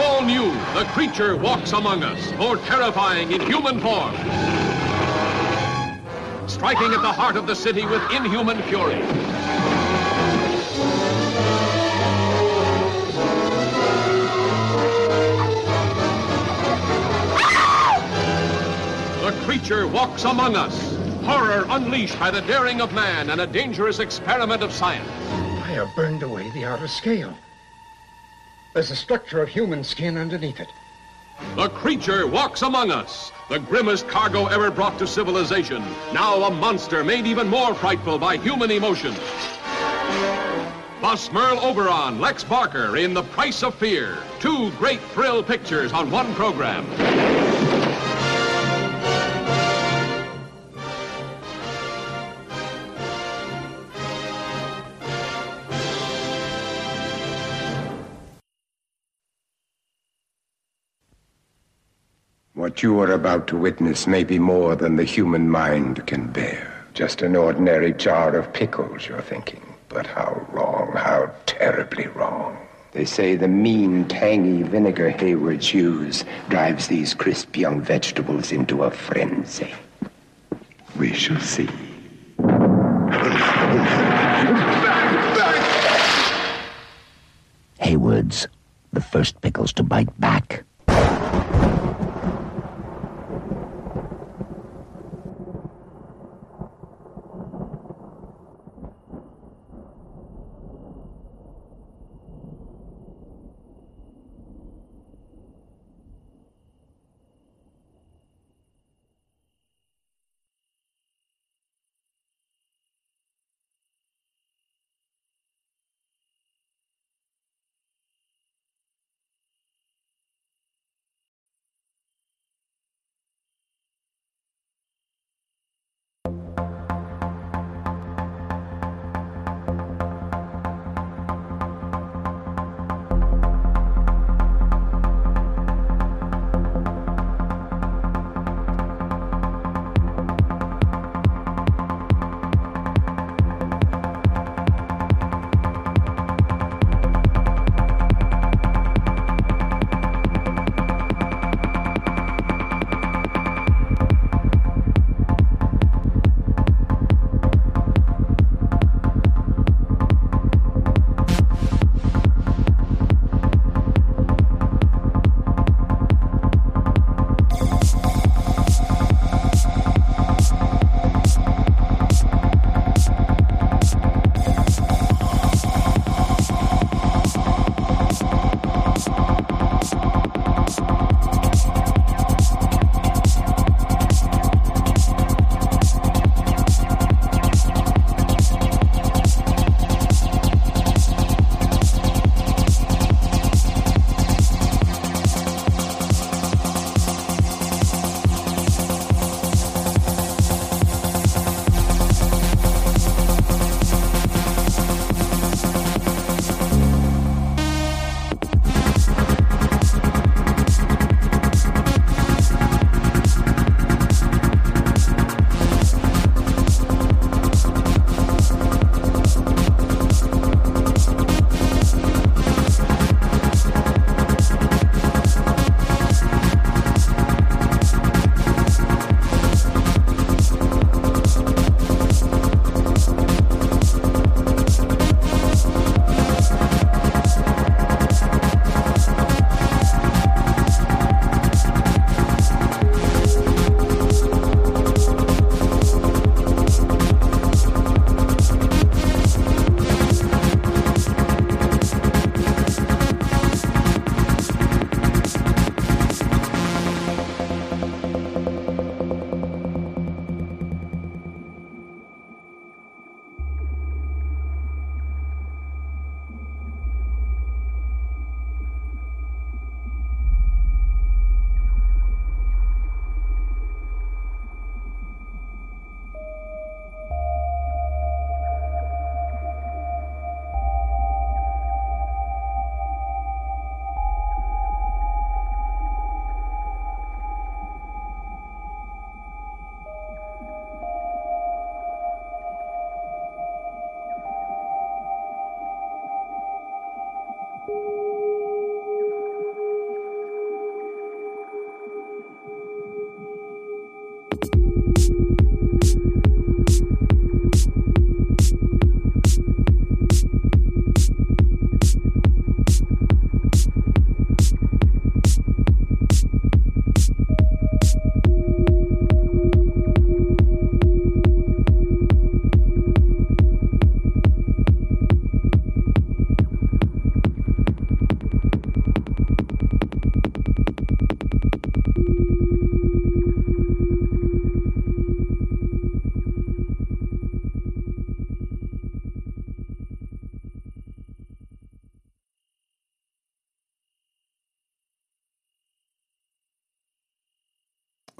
All new. The creature walks among us, more terrifying in human form. Striking at the heart of the city with inhuman fury. The creature walks among us. Horror unleashed by the daring of man and a dangerous experiment of science. I have burned away the outer scale. There's a structure of human skin underneath it. The creature walks among us. The grimmest cargo ever brought to civilization. Now a monster made even more frightful by human emotion. Bus Merle Oberon, Lex Barker in The Price of Fear. Two great thrill pictures on one program. What you are about to witness may be more than the human mind can bear. Just an ordinary jar of pickles, you're thinking. But how wrong, how terribly wrong. They say the mean, tangy vinegar Haywards use drives these crisp young vegetables into a frenzy. We shall see. Haywards, the first pickles to bite back.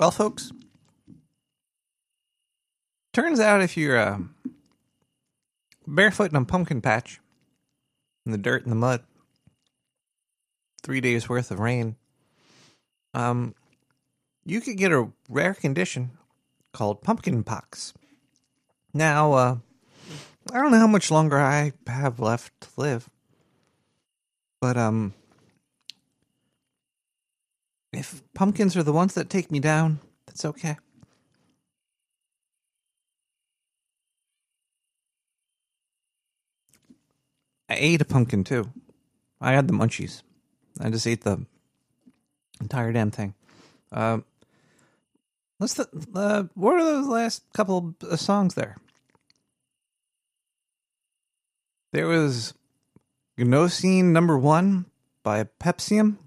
Well, folks, turns out if you're uh, barefoot in a pumpkin patch, in the dirt and the mud, three days worth of rain, um, you could get a rare condition called pumpkin pox. Now, uh, I don't know how much longer I have left to live, but um, if pumpkins are the ones that take me down, that's okay. I ate a pumpkin too. I had the munchies. I just ate the entire damn thing. Um, let's. The, uh, what are those last couple of songs there? There was Gnossienne number one by Pepsium.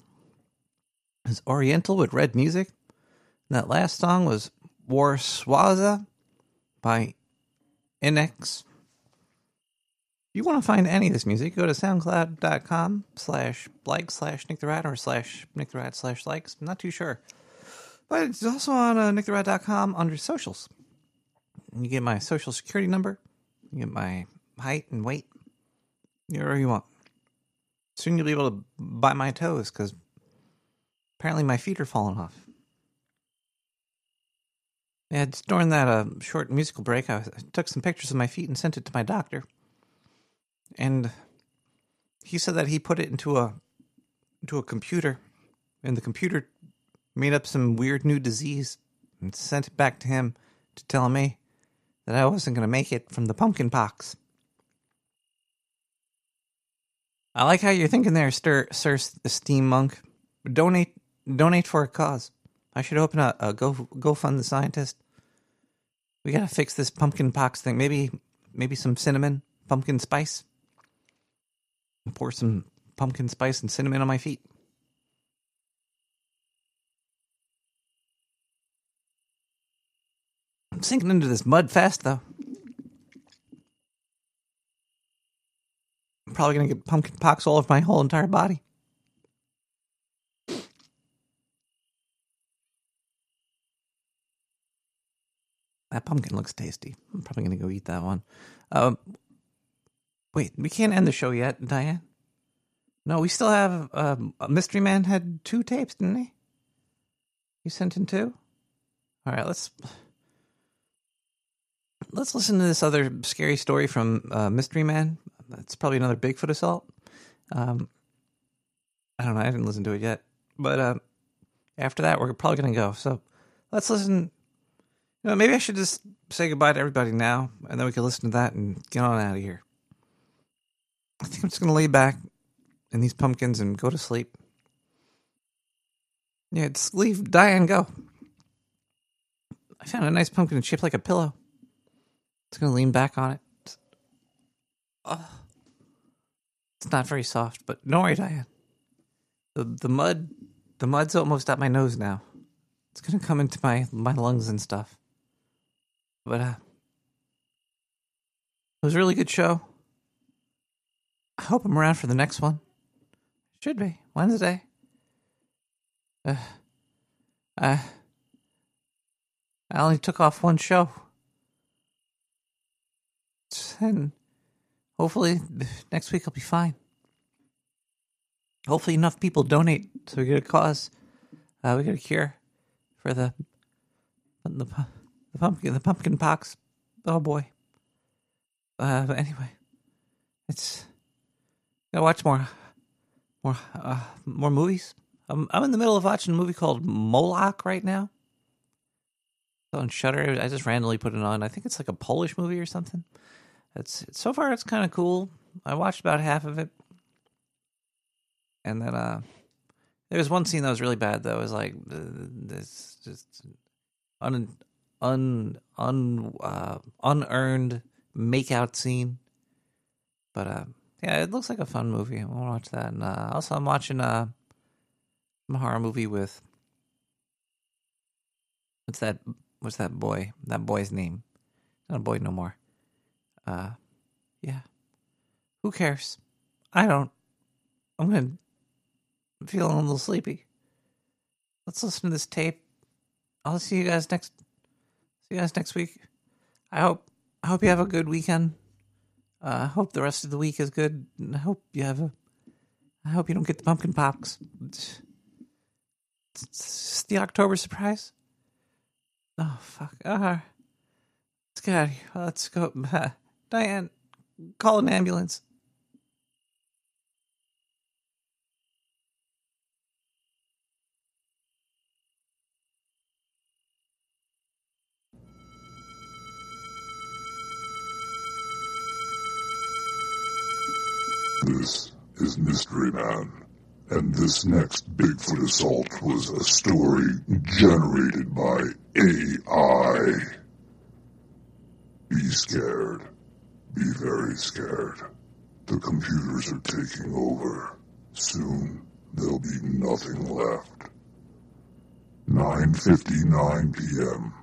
It's Oriental with red music. And that last song was War Swaza by NX. If you want to find any of this music, go to soundcloud.com slash like slash Nick the Rat or slash Nick the Rat slash likes. I'm not too sure. But it's also on uh, nicktherat.com under socials. You get my social security number. You get my height and weight. Whatever you want. Soon you'll be able to buy my toes because apparently my feet are falling off. Yeah, during that uh, short musical break, I, I took some pictures of my feet and sent it to my doctor. And he said that he put it into a into a computer, and the computer made up some weird new disease and sent it back to him to tell me that I wasn't going to make it from the pumpkin pox. I like how you're thinking there, Sir, Sir Steam Monk. Donate, donate for a cause. I should open a, a go go fund the scientist. We gotta fix this pumpkin pox thing. Maybe, maybe some cinnamon, pumpkin spice. Pour some pumpkin spice and cinnamon on my feet. I'm sinking into this mud fast, though. I'm probably to get pumpkin pox all over my whole entire body. That pumpkin looks tasty. I'm probably going to go eat that one. Um, wait, we can't end the show yet, Diane. No, we still have. Um, Mystery Man had two tapes, didn't he? You sent in two. All right, let's let's listen to this other scary story from uh, Mystery Man. That's probably another Bigfoot assault. Um, I don't know. I didn't listen to it yet, but uh, after that, we're probably gonna go. So let's listen. You know, maybe I should just say goodbye to everybody now, and then we can listen to that and get on out of here. I think I'm just gonna lay back in these pumpkins and go to sleep. Yeah, just leave Diane go. I found a nice pumpkin shaped like a pillow. It's gonna lean back on it. Oh. It's not very soft, but don't worry, Diane. The the mud the mud's almost at my nose now. It's gonna come into my my lungs and stuff. But uh it was a really good show. I hope I'm around for the next one. Should be Wednesday. Uh, I I only took off one show, and hopefully next week I'll be fine. Hopefully enough people donate so we get a cause. Uh, we get a cure for the the, the pumpkin the pumpkin pox. Oh boy. Uh, but anyway, it's gotta watch more more uh, more movies. I'm I'm in the middle of watching a movie called Moloch right now. on Shudder. I just randomly put it on. I think it's like a Polish movie or something. It's so far it's kind of cool. I watched about half of it, and then uh, there was one scene that was really bad though. It was like uh, this just un un un uh, unearned makeout scene. But uh, yeah, it looks like a fun movie. To watch that. And uh, also, I'm watching uh, some horror movie with what's that? What's that boy? That boy's name? Not a boy no more. Uh, yeah. Who cares? I don't. I'm gonna. I'm feeling a little sleepy. Let's listen to this tape. I'll see you guys next. See you guys next week. I hope. I hope you have a good weekend. Uh, I hope the rest of the week is good. I hope you have a. I hope you don't get the pumpkin pox. It's the October surprise. Oh fuck! Uh, let's get out of here. Let's go. Diane, call an ambulance. This is Mystery Man, and this next Bigfoot assault was a story generated by AI. Be scared. Be very scared. The computers are taking over. Soon, there'll be nothing left. 9.59 p.m.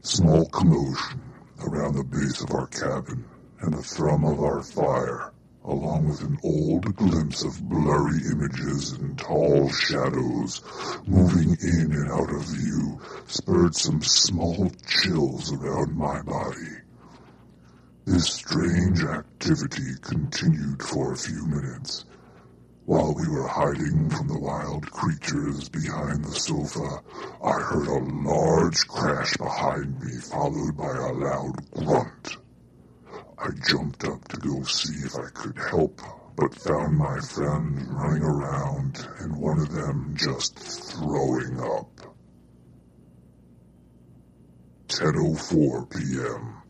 Small commotion around the base of our cabin and the thrum of our fire, along with an old glimpse of blurry images and tall shadows moving in and out of view, spurred some small chills around my body. This strange activity continued for a few minutes. While we were hiding from the wild creatures behind the sofa, I heard a large crash behind me, followed by a loud grunt. I jumped up to go see if I could help, but found my friends running around and one of them just throwing up. 10.04 p.m.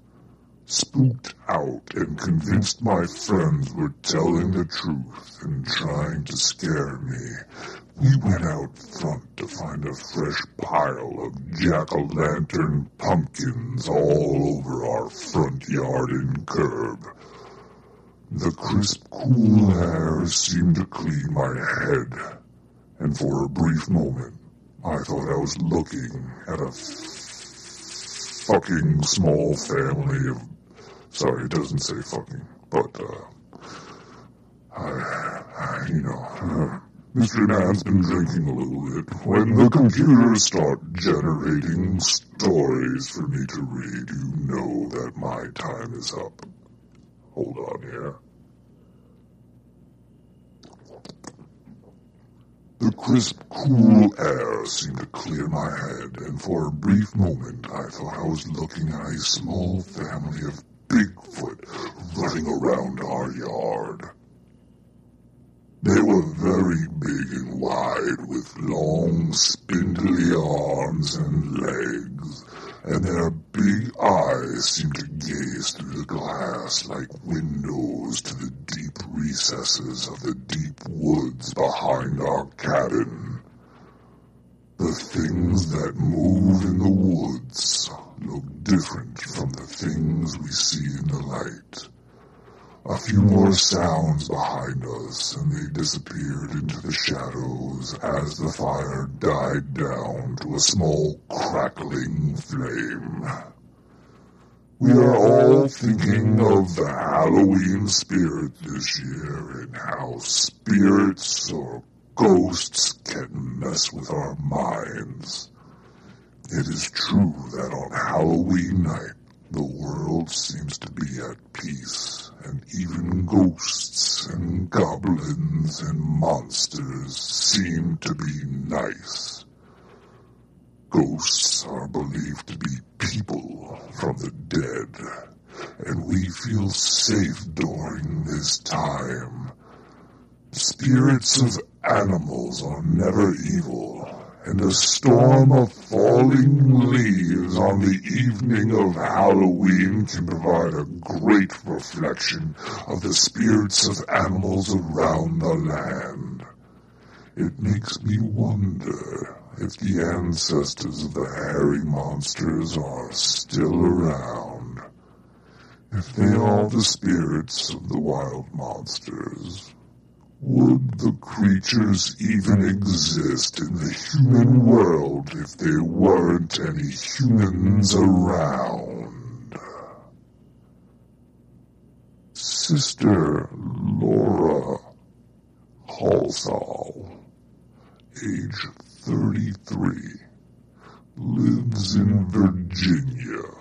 Spooked out and convinced my friends were telling the truth and trying to scare me, we went out front to find a fresh pile of jack-o'-lantern pumpkins all over our front yard and curb. The crisp, cool air seemed to clean my head, and for a brief moment, I thought I was looking at a fucking small family of. Sorry, it doesn't say fucking, but, uh. I, I you know. Uh, Mr. Man's been drinking a little bit. When the computers start generating stories for me to read, you know that my time is up. Hold on here. The crisp, cool air seemed to clear my head, and for a brief moment I thought I was looking at a small family of Bigfoot running around our yard. They were very big and wide, with long, spindly arms and legs, and their big eyes seemed to gaze through the glass like windows to the deep recesses of the deep woods behind our cabin. The things that move in the woods look different from the things we see in the light. A few more sounds behind us, and they disappeared into the shadows as the fire died down to a small crackling flame. We are all thinking of the Halloween spirit this year and how spirits or ghosts can mess with our minds. It is true that on Halloween night, the world seems to be at peace, and even ghosts and goblins and monsters seem to be nice. Ghosts are believed to be people from the dead, and we feel safe during this time. Spirits of animals are never evil, and a storm of falling leaves on the evening of Halloween can provide a great reflection of the spirits of animals around the land. It makes me wonder if the ancestors of the hairy monsters are still around. If they are the spirits of the wild monsters, would the creatures even exist in the human world if there weren't any humans around? Sister Laura Halsall, age 33, lives in Virginia.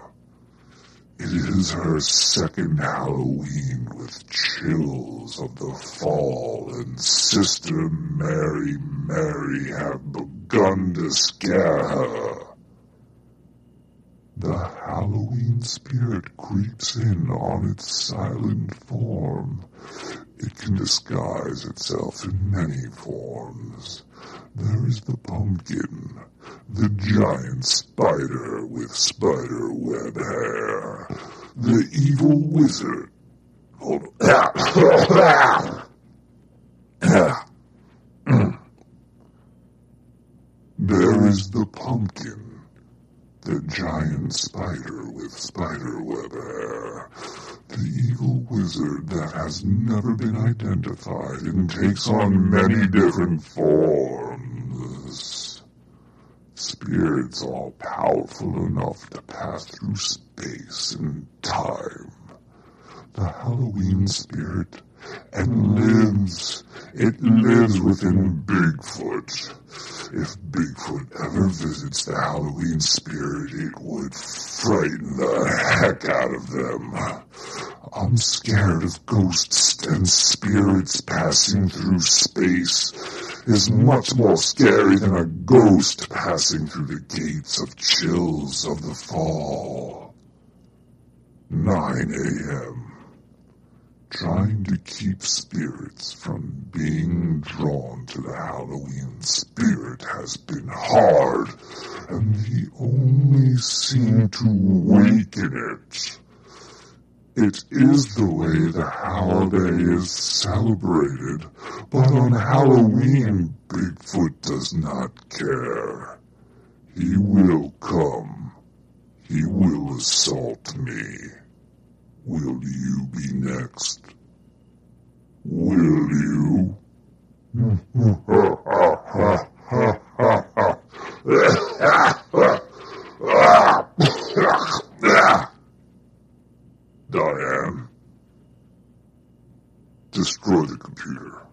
It is her second Halloween with chills of the fall, and Sister Mary Mary have begun to scare her. The Halloween spirit creeps in on its silent form. It can disguise itself in many forms. There is the pumpkin, the giant spider with spider web hair, the evil wizard. On. there is the pumpkin, the giant spider with spider web hair, the evil wizard that has never been identified and takes on many different forms. Spirits all powerful enough to pass through space and time. The Halloween spirit and lives. It lives within Bigfoot. If Bigfoot ever visits the Halloween spirit, it would frighten the heck out of them. I'm scared of ghosts and spirits passing through space is much more scary than a ghost passing through the gates of chills of the fall. 9 a.m. Trying to keep spirits from being drawn to the Halloween spirit has been hard, and the only seem to waken it. It is the way the holiday is celebrated, but on Halloween, Bigfoot does not care. He will come. He will assault me. Will you be next? Will you? Diane, destroy the computer.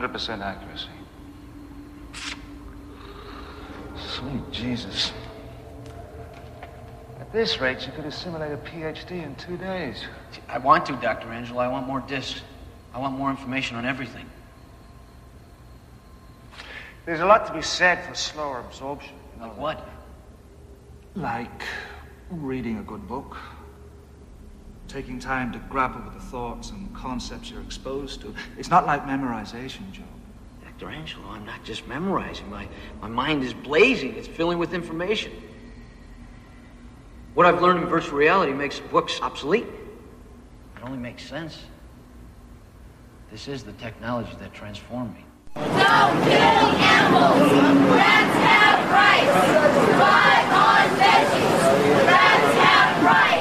100% accuracy. Sweet Jesus. At this rate, you could assimilate a PhD in two days. I want to, Dr. Angelo. I want more discs. I want more information on everything. There's a lot to be said for slower absorption. You know Like what? Like reading a good book, taking time to grapple with the thoughts and concepts you're exposed to. It's not like memorization, Jobe. Dr. Angelo, I'm not just memorizing. My, my mind is blazing. It's filling with information. What I've learned in virtual reality makes books obsolete. It only makes sense. This is the technology that transformed me. Don't kill animals. Rats have rights. Survive on veggies. Rats have rights.